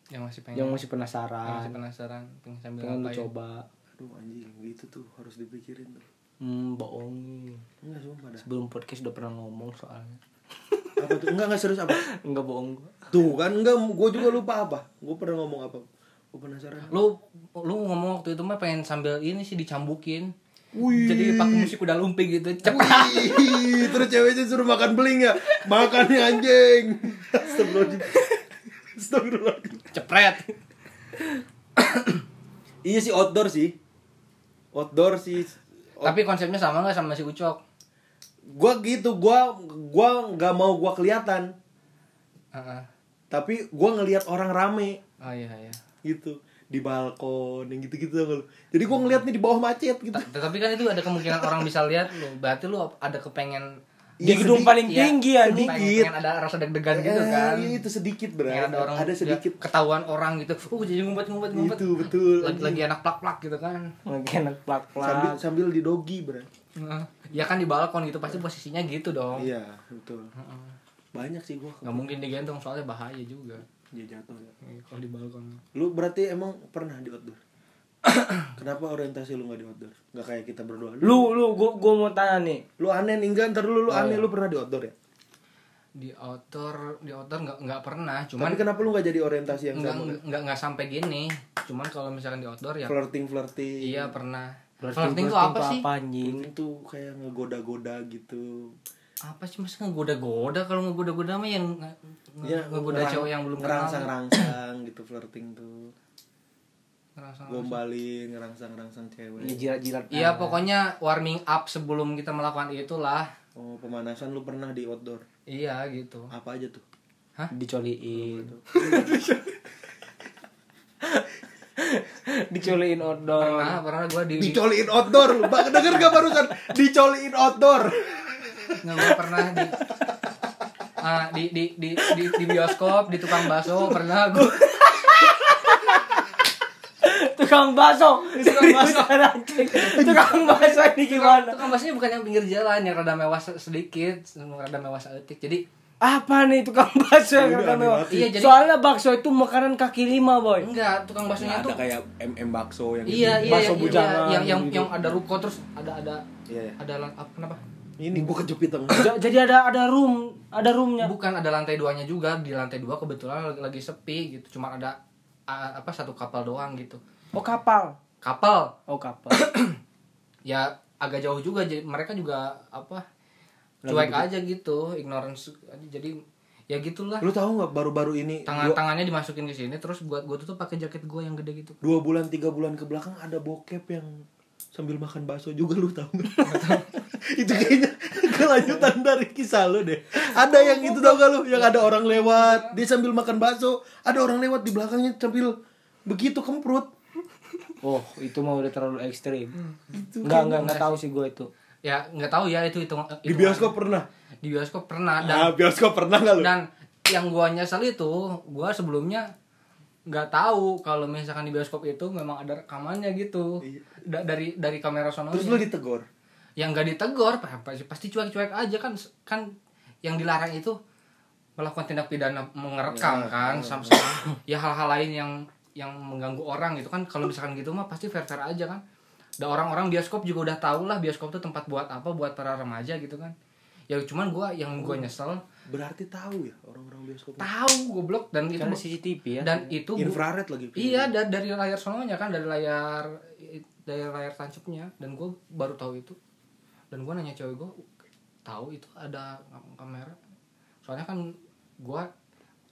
Yang masih pengen. Yang masih yang penasaran. masih penasaran pengen sambil Pengen ngapain. coba. aduh anjing, itu tuh harus dipikirin tuh. Hmm, bohong. Enggak sumpah dah. Sebelum podcast udah pernah ngomong soalnya. Apa tuh? Enggak enggak serius apa? Enggak bohong gua. Tuh kan enggak gua juga lupa apa. Gua pernah ngomong apa? Gua penasaran. Lu lu ngomong waktu itu mah pengen sambil ini sih dicambukin. Wih. Jadi pakai musik kuda lumping gitu. Cepet. Wih, terus ceweknya suruh makan beling ya? Makan nih anjing. Astagfirullahaladzim. Astagfirullahaladzim. Cepret. Iya sih outdoor sih. Outdoor sih. Tapi konsepnya sama nggak sama si Ucok? Gua gitu, gua gua nggak mau gua kelihatan, Heeh. tapi gua ngelihat orang rame Oh iya iya. Gitu di balkon yang gitu-gitu lu. Jadi gua ngeliat nih di bawah macet gitu. Ta- Tapi kan itu ada kemungkinan orang bisa lihat lu. Berarti lu ada kepengen di gedung sedikit. paling Iya, tinggi ya pengen, pengen ada rasa deg-degan gitu Eh, kan. iya, itu sedikit bro Pengen ada orang ada sedikit. ketahuan orang gitu. Uh jadi ngumpet ngumpet ngumpet. itu betul lagi, lagi anak plak plak gitu kan. Lagi enak plak sambil plak sambil di dogi Nah, ya kan di balkon gitu pasti posisinya gitu dong. Iya betul. Banyak sih gua. Nggak mungkin digendong soalnya bahaya juga dia jatuh ya. Eh, kalau di balkon. Lu berarti emang pernah di outdoor? Kenapa orientasi lu nggak di outdoor? Nggak kayak kita berdua? Lu lu gua, gua mau tanya nih. Lu aneh nih enggak ntar dulu lu aneh lu pernah di outdoor ya? Di outdoor di outdoor nggak nggak pernah cuman tapi kenapa lu nggak jadi orientasi yang nggak sama? nggak nggak sampai gini. Cuman kalau misalkan di outdoor ya flirting flirting. Iya pernah. Flirting- flirting tuh flirting apa sih? apa anjing? Flirting tuh kayak ngegoda-goda gitu apa sih mas ngegoda-goda kalau ngegoda-goda mah yang ya ngegoda ngerang- cewek yang belum kenal? ngerangsang-rangsang gitu flirting tuh. Ngerasa- gombalin ngerangsang-rangsang ya cewek. Jilat-jilat Iya pokoknya warming up sebelum kita melakukan itulah. oh pemanasan lu pernah di outdoor? Iya gitu. apa aja tuh? Dicoliin. Dicoliin outdoor. Pernah pernah gue di, di dicoliin outdoor lu denger gak barusan? Dicoliin outdoor nggak gua pernah di ah, di, di, di, di, di bioskop di tukang bakso pernah gue tukang bakso. Tukang bakso. anjing. Tukang bakso ini gimana? Tukang baksonya bukan yang pinggir jalan yang rada mewah se- sedikit rada mewah seetik jadi apa nih tukang bakso yang aneh mewah? Iya, jadi- soalnya bakso itu makanan kaki lima boy. Enggak tukang baksonya ada tuh kayak mm bakso yang iya iya bakso yang, bujangan yang yang, gitu. yang ada ruko terus ada ada Iya, iya. ada apa kenapa ini. Gua kejepit jadi ada ada room ada roomnya. Bukan ada lantai duanya juga. Di lantai dua kebetulan lagi, lagi sepi gitu. Cuma ada ah, apa satu kapal doang gitu. Oh kapal? Kapal. Oh kapal. Ya agak jauh juga. Jadi mereka juga apa cuek aja gitu. Ignorance aja. jadi ya gitulah. Lu tahu nggak baru-baru ini tangan tangannya dimasukin ke sini. Terus buat gua tuh pakai jaket gua yang gede gitu. Dua bulan tiga bulan ke belakang ada bokep yang sambil makan bakso juga lu tahu nggak itu kayaknya kelanjutan dari kisah lu deh. Ada yang itu tau gak lu? Yang ada orang lewat dia sambil makan bakso. Ada orang lewat di belakangnya sambil begitu kemprut. Oh itu mah udah terlalu ekstrim. Itu enggak enggak enggak tahu sih gue itu. Ya nggak tahu ya itu itu di bioskop pernah? Di bioskop pernah dan nah bioskop pernah nggak lu? dan yang gua nyesel itu gua sebelumnya nggak tahu kalau misalkan di bioskop itu memang ada rekamannya gitu. Da- dari dari kamera sono terus lu ditegur yang nggak ditegor pasti pasti cuek-cuek aja kan kan yang dilarang itu melakukan tindak pidana mengerekam kan sama ya hal-hal lain yang yang mengganggu orang gitu kan. Kalau misalkan gitu mah pasti fair fair aja kan. Dan orang-orang bioskop juga udah tahu lah bioskop tuh tempat buat apa buat para remaja gitu kan. Ya cuman gua yang gua nyesel berarti tahu ya orang-orang bioskop tahu goblok. Dan itu karena CCTV ya. dan itu gua- infrared lagi iya da- dari layar sononya kan dari layar dari layar tancapnya. Dan gue baru tahu itu dan gue nanya cewek gue tahu itu ada kam- kamera? Soalnya kan gue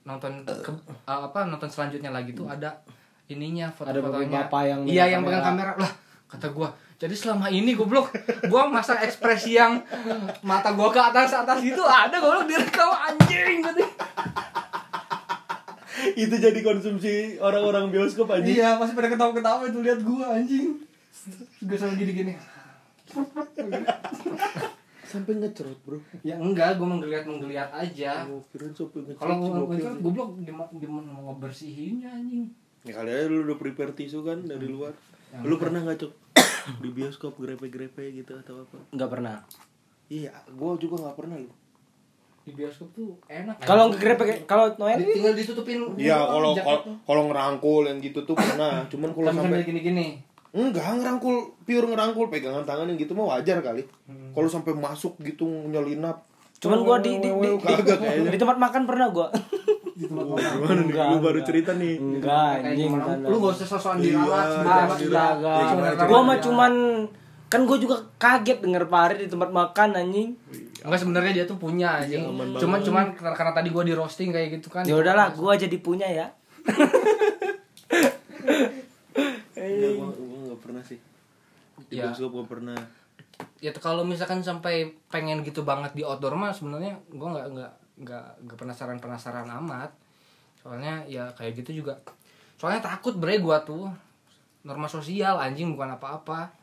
nonton ke, uh, apa nonton selanjutnya lagi tuh ada ininya foto-fotonya. bapak-bapak yang iya yang pegang kamera. lah kata gue jadi selama ini goblok gue masa ekspresi yang mata gue ke atas atas itu ada goblok direkam anjing gitu. Itu jadi konsumsi orang-orang bioskop aja Iya, pasti pada ketawa-ketawa itu lihat gua anjing. Gue sama gini-gini. Sampai ngecerot bro Ya enggak, gua menggeliat menggeliat aja. oh, Kalau kan sih. goblok gimana gimana mau ngebersihinnya anjing. ya kali aja lu udah prepare tisu kan dari luar lu pernah nggak cok di bioskop grepe-grepe gitu atau apa nggak pernah iya gua juga nggak pernah lu Di bioskop tuh enak. kalau grepe kalau Noel tinggal ditutupin. Iya, kalau kalau ngerangkul yang gitu tuh pernah. Cuman kalau sampai gini-gini. Enggak ngerangkul, pure ngerangkul pegangan tangan yang gitu mah wajar kali. Kalau sampai masuk gitu nyelinap. cuman gua di di, di, di, kagak kayaknya. di tempat makan pernah gua Oh, gimana nih? Lu baru cerita nih. enggak anjing Lu gak usah sosokan Iya, diralat iya, astaga gua mah cuman kan gua juga kaget denger Pari di tempat makan anjing Enggak sebenarnya dia tuh punya anjing. Cuman cuman karena, karena tadi gua di roasting kayak gitu kan. ya udahlah gua jadi punya ya pernah sih. Di Ya. bioskop gua pernah. ya kalau misalkan sampai pengen gitu banget di outdoor mah sebenarnya gue nggak nggak nggak nggak penasaran penasaran amat soalnya ya kayak gitu juga soalnya takut bre gue tuh norma sosial anjing bukan apa-apa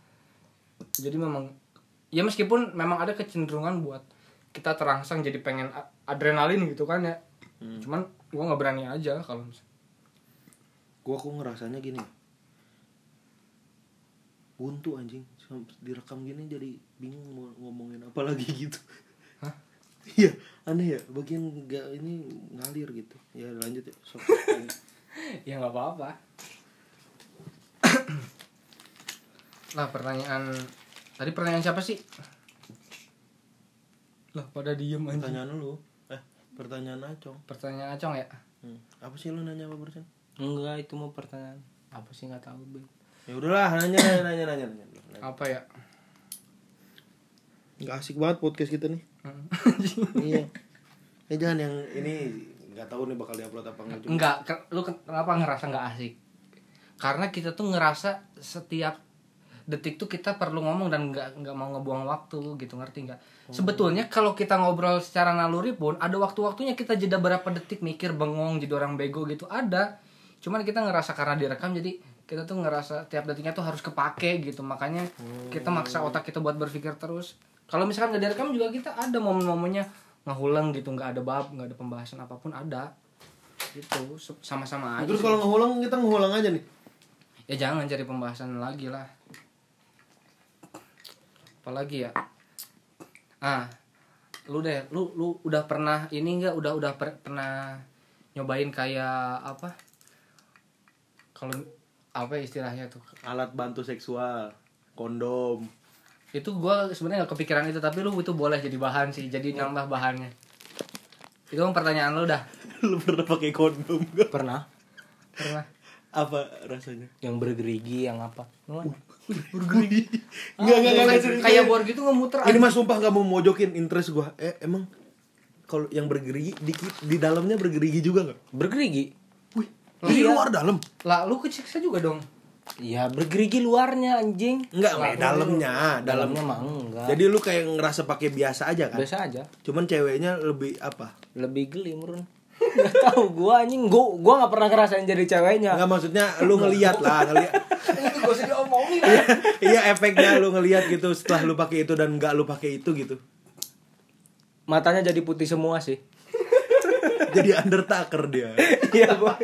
jadi memang ya meskipun memang ada kecenderungan buat kita terangsang jadi pengen adrenalin gitu kan ya hmm. cuman gue nggak berani aja kalau gue aku ngerasanya gini buntu anjing. Direkam gini jadi bingung mau ngomongin apa lagi gitu. Hah? iya aneh ya. Bagian nggak ini ngalir gitu. Ya lanjut ya. Sok. Ya nggak apa-apa. Lah pertanyaan tadi pertanyaan siapa sih? Lah pada diem aja pertanyaan lu. Eh pertanyaan acong. Pertanyaan acong ya? Hmm. apa sih lu nanya apa barusan enggak itu mau pertanyaan. Apa sih nggak tahu be ya udahlah nanya nanya nanya nanya, nanya, nanya. apa ya? Nggak asik banget podcast kita nih. Hmm. iya. Ya jangan yang ini nggak tahu nih bakal diupload apa enggak enggak lu kenapa ngerasa nggak asik? Karena kita tuh ngerasa setiap detik tuh kita perlu ngomong dan nggak nggak mau ngebuang waktu gitu. Ngerti nggak? Oh. sebetulnya kalau kita ngobrol secara naluri pun ada waktu-waktunya kita jeda berapa detik mikir bengong jadi orang bego gitu ada. Cuman kita ngerasa karena direkam jadi kita tuh ngerasa tiap detiknya tuh harus kepake gitu. Makanya oh. kita maksa otak kita buat berpikir terus. Kalau misalkan nggak direkam juga kita ada momen-momennya ngulang gitu. Nggak ada bab nggak ada pembahasan apa pun ada. Gitu. Sama-sama aja terus kalau ngulang kita ngulang aja nih. Ya jangan cari pembahasan lagi lah. Apalagi ya? Ah lu deh lu lu udah pernah ini enggak udah udah per, pernah nyobain kayak apa? Kalau apa istilahnya tuh? Alat bantu seksual kondom. Itu gue sebenarnya gak kepikiran itu tapi lu itu boleh jadi bahan sih jadi nambah bahannya. Itu kan pertanyaan lu dah. Lu pernah pakai kondom gak? pernah. Pernah. Apa rasanya? Yang bergerigi yang apa? Bergerigi. Nggak nggak nggak kayak bor gitu ngemuter ini mas sumpah nggak mau mojokin interest gua. Eh emang kalau yang bergerigi di di dalamnya bergerigi juga nggak? Bergerigi wih di iya. luar dalam lah lu keciksa juga dong Ya bergerigi luarnya anjing. Enggak, Lah, dalamnya, dalamnya mah enggak. Jadi lu kayak ngerasa pakai biasa aja kan? Biasa aja. Cuman ceweknya lebih apa? Lebih geli murun. Gak tau gua anjing gua gua gak pernah ngerasain jadi ceweknya. Enggak maksudnya lu ngelihat lah, ngelihat. itu gak usah diomongin. iya, iya efeknya lu ngelihat gitu setelah lu pakai itu dan enggak lu pakai itu gitu. Matanya jadi putih semua sih. jadi undertaker dia. Iya, boy.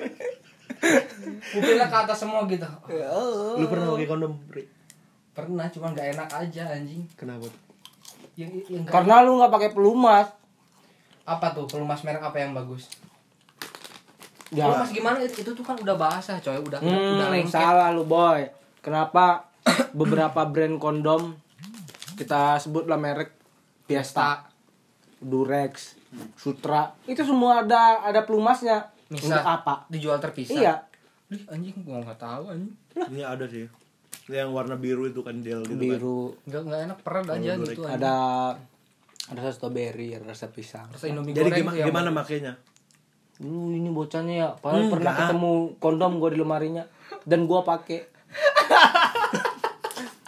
Pupilnya ke atas semua gitu. Oh. Lu pernah pakai kondom, Pri? Pernah, cuma gak enak aja anjing. Kenapa? Yang, yang Karena enak. lu gak pakai pelumas apa tuh pelumas merek apa yang bagus ya. pelumas gimana itu, itu tuh kan udah basah coy udah hmm, udah lengket salah lu boy kenapa beberapa brand kondom kita sebutlah merek Fiesta, Durex, Sutra itu semua ada ada pelumasnya Misal apa dijual terpisah iya anjing gua nggak tahu anjing. Ini ada sih. Yang warna biru itu kan del gitu biru. Kan. nggak nggak enak pernah aja gitu ada ada rasa strawberry ada rasa pisang. Rasa indomie jadi goreng gimana, gimana makainya? Lu ini bocahnya ya padahal hmm, pernah ketemu kondom gue di lemarinya dan gue pakai.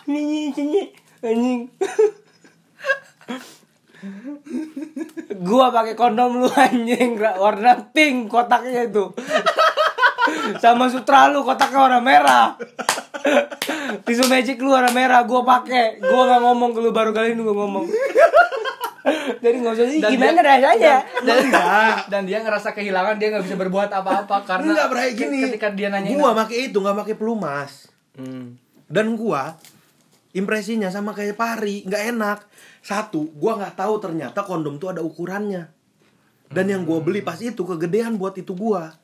Ini ini anjing. Gua pakai kondom lu anjing. Warna pink kotaknya itu sama sutra lu kotaknya warna merah. Tisu magic lu warna merah gua pakai gua nggak ngomong ke lu baru kali ini gua ngomong. Jadi nggak usah sih gimana dia, rasanya? dan, dan, dan dia ngerasa kehilangan dia nggak bisa berbuat apa-apa karena nggak berani gini. ketika dia nanya gua pakai itu nggak pakai pelumas. Hmm. dan gua impresinya sama kayak pari nggak enak. Satu gua nggak tahu ternyata kondom tuh ada ukurannya. Dan yang gua beli pas itu kegedean buat itu gua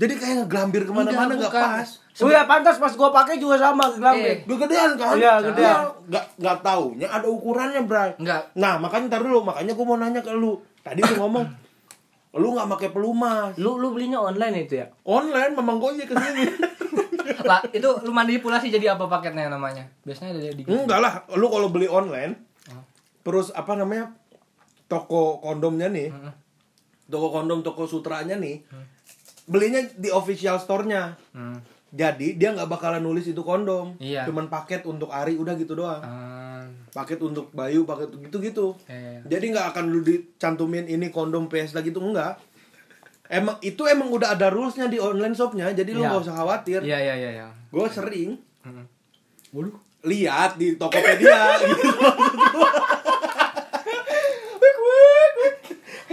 jadi kayak ngeglambir ke mana-mana nggak pas. Oh ya pantas pas gua pakai juga sama ngeglambir. Eh, gedean kan? Iya gedean. Nggak nggak taunya ada ukurannya bray. Enggak. Nah makanya ntar dulu makanya gua mau nanya ke lu. Tadi lu ngomong lu nggak pakai pelumas. Lu lu belinya online itu ya? Online memang gue ke sini. lah itu lu manipulasi jadi apa paketnya namanya? Biasanya ada di. Enggak lah, lu kalau beli online, oh. terus apa namanya toko kondomnya nih, hmm. toko kondom toko sutranya nih. Hmm belinya di official store-nya. Hmm. Jadi dia nggak bakalan nulis itu kondom. Iya. Cuman paket untuk Ari udah gitu doang. Hmm. Paket untuk Bayu, paket gitu-gitu. Iya. Jadi nggak akan lu dicantumin ini kondom PS lagi tuh enggak. Emang itu emang udah ada rulesnya di online shopnya, jadi lu iya. nggak usah khawatir. Iya iya iya. iya. Gue sering. Hmm. Lihat di Tokopedia gitu.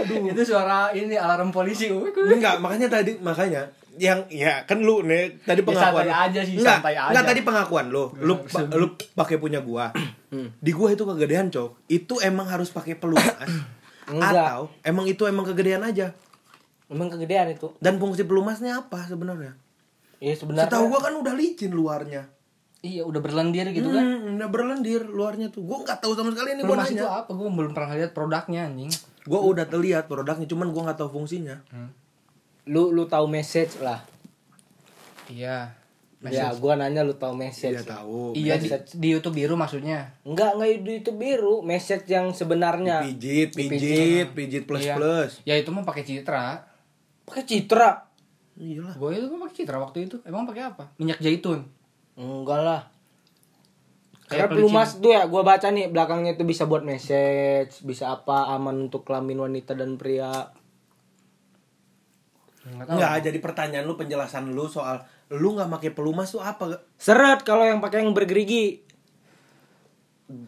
Aduh. itu suara ini alarm polisi. Enggak, makanya tadi makanya yang ya kan lu nih tadi pengakuan ya, santai aja sih enggak, santai aja. enggak tadi pengakuan lu. Lu lu pakai punya gua. Hmm. di gua itu kegedean cok. Itu emang harus pakai pelumas. Atau emang itu emang kegedean aja. Emang kegedean itu. Dan fungsi pelumasnya apa sebenarnya? Iya sebenarnya setahu gua kan udah licin luarnya. Iya udah berlendir gitu kan. Hmm, Udah berlendir luarnya tuh. Gue nggak tahu sama sekali ini itu apa? Gue belum pernah lihat produknya anjing Gue udah terlihat produknya Cuman gue nggak tahu fungsinya. Hmm. Lu lu tahu message lah. Iya. Message. ya gua nanya lu tahu message. Iya tahu. Iya di, di YouTube biru maksudnya? Enggak enggak di YouTube biru message yang sebenarnya. Pijit pijit pijit plus iya. plus. Ya itu mah pakai citra. Pakai citra? Iyalah. Gua itu mah pakai citra waktu itu. Emang pakai apa? Minyak zaitun. Enggak lah karena pelumas tuh ya gue baca nih belakangnya itu bisa buat message bisa apa aman untuk kelamin wanita dan pria Enggak, jadi pertanyaan lu penjelasan lu soal lu nggak pakai pelumas tuh apa? Seret kalau yang pakai yang bergerigi.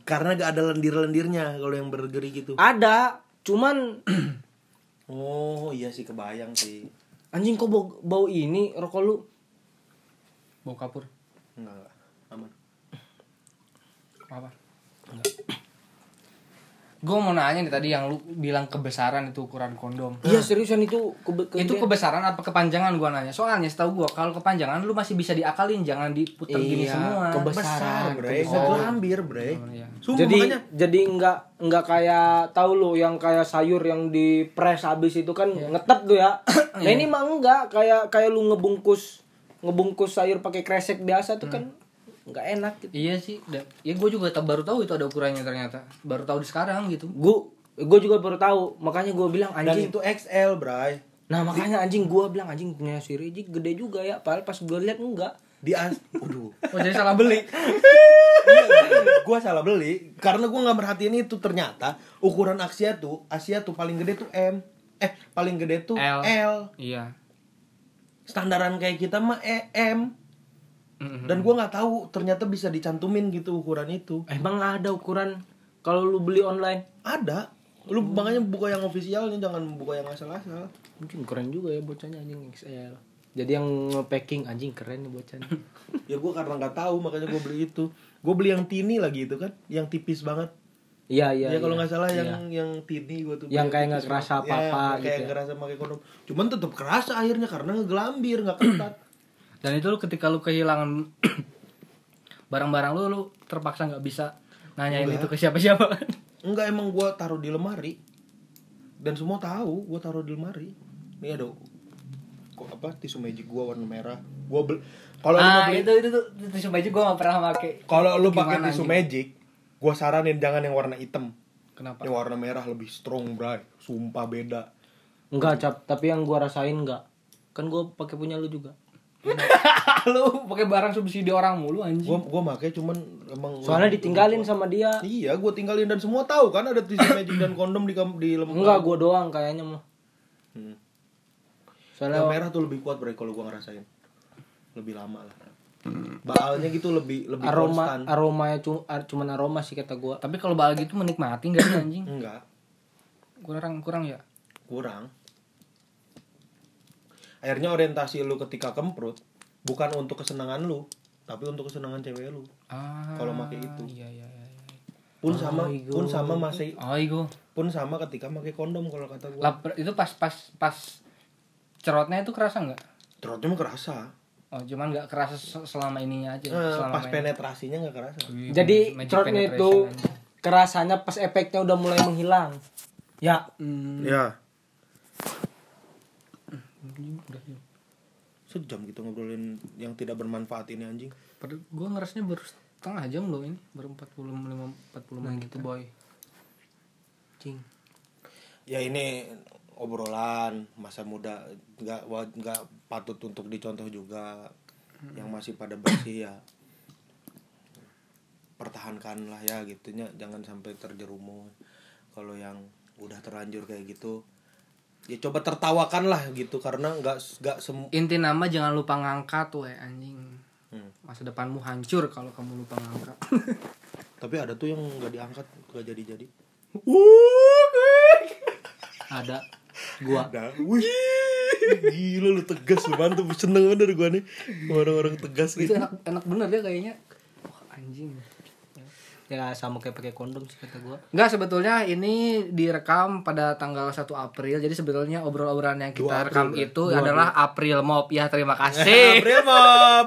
Karena gak ada lendir-lendirnya kalau yang bergerigi itu. Ada, cuman Oh, iya sih kebayang sih. Anjing kok bau, bau ini rokok lu? Bau kapur. Enggak, enggak. Aman. Apa? Enggak gue mau nanya nih tadi yang lu bilang kebesaran itu ukuran kondom. Iya seriusan itu kebe ke itu kebesaran apa kepanjangan gue nanya? Soalnya setahu gue kalau kepanjangan lu masih bisa diakalin jangan diputar iya, gini semua. kebesaran bre. kegelambir bre. Oh, iya. jadi makanya. jadi nggak nggak kayak tahu lu yang kayak sayur yang di press habis itu kan iya. ngetep tuh ya. Nah ini mah enggak. Kayak kayak lu ngebungkus ngebungkus sayur pakai kresek biasa tuh hmm. kan nggak enak gitu. iya sih ya gue juga baru tahu itu ada ukurannya ternyata. Baru tahu di sekarang gitu. Gue gue juga baru tahu. Makanya gue bilang anjing. Dan itu XL bray. Nah makanya anjing gue bilang anjing punya si Riji gede juga ya. Padahal pas gue lihat enggak. Di as aduh oh jadi salah beli. Gue salah beli. Karena gue nggak merhatiin itu. Ternyata ukuran Asia tuh Asia tuh paling gede tuh M. Eh paling gede tuh L, L. iya. Standaran kayak kita mah E M hmm Dan gue nggak tahu ternyata bisa dicantumin gitu ukuran itu. Emang ada ukuran kalau lu beli online? Ada. Lu hmm. makanya buka yang ofisialnya jangan buka yang asal-asal. Mungkin keren juga ya bocahnya anjing XL. Jadi yang packing anjing keren nih bocahnya. ya gue karena nggak tahu makanya gue beli itu. Gue beli yang tini lagi itu kan, yang tipis banget. Iya iya. Ya kalau iya. nggak salah iya. yang yang tini gue tuh. Yang kayak nggak kerasa apa-apa ya, gitu. Kayak ya. kerasa pakai kondom. Cuman tetap kerasa akhirnya karena ngegelambir nggak ketat dan itu lu ketika lu kehilangan barang-barang lu lu terpaksa nggak bisa nanyain Enggak. itu ke siapa-siapa. Enggak emang gua taruh di lemari. Dan semua tahu gua taruh di lemari. Ini ada kok apa tisu magic gua warna merah. Gua bel kalau ah, beli itu, itu itu tisu magic gua gak pernah pakai kalau lu pakai tisu magic gua saranin jangan yang warna hitam. Kenapa? Yang warna merah lebih strong bray. Sumpah beda. Enggak cap. Tapi yang gua rasain enggak. Kan gua pakai punya lu juga lu pakai barang subsidi orang mulu anjing. Gua gua pakai cuman emang Soalnya ditinggalin sama dia. Iya, gua tinggalin dan semua tahu kan ada tisu magic dan kondom di di lemari. Enggak, gua doang kayaknya mah. Hmm. Soalnya yang merah tuh lebih kuat bre kalau gua ngerasain. Lebih lama lah. Hmm. Baalnya gitu lebih lebih aroma konstan. aromanya cuma cuman aroma sih kata gua. Tapi kalau baal gitu menikmati enggak sih anjing? Enggak. Kurang kurang ya? Kurang akhirnya orientasi lu ketika kemprut bukan untuk kesenangan lu tapi untuk kesenangan cewek lu ah, kalau pakai itu iya, iya, iya. pun oh, sama igo. pun sama masih oh, igo. pun sama ketika pakai kondom kalau kata gua Lap, itu pas pas pas cerotnya itu kerasa nggak cerotnya mah kerasa Oh, cuman nggak kerasa selama ininya aja. Eh, selama pas penetrasinya nggak kerasa. Wih, Jadi cerotnya itu aja. kerasanya pas efeknya udah mulai menghilang. Ya. Hmm. Ya udah ya. sejam gitu ngobrolin yang tidak bermanfaat ini anjing. Padahal gue ngerasnya baru setengah jam loh ini. Baru 45 40 menit gitu boy. Cing. Ya ini obrolan masa muda nggak nggak patut untuk dicontoh juga. Hmm. yang masih pada bersih ya. Pertahankan lah ya gitunya. Jangan sampai terjerumus. Kalau yang udah terlanjur kayak gitu ya coba tertawakan lah gitu karena nggak nggak sem inti nama jangan lupa ngangkat tuh ya anjing. Hmm. masa depanmu hancur kalau kamu lupa ngangkat. Tapi ada tuh yang nggak diangkat nggak jadi jadi ada. Gua. Ada. Wih. Gila lu tegas lu mantep. Seneng bener gua nih. Orang-orang tegas itu gitu. enak enak bener dia kayaknya. Wah anjing ya sama kayak pakai kondom sih kata gua Enggak sebetulnya ini direkam pada tanggal 1 April. Jadi sebetulnya obrolan-obrolan yang kita rekam April, itu adalah April Mop ya. Terima kasih. April Mop.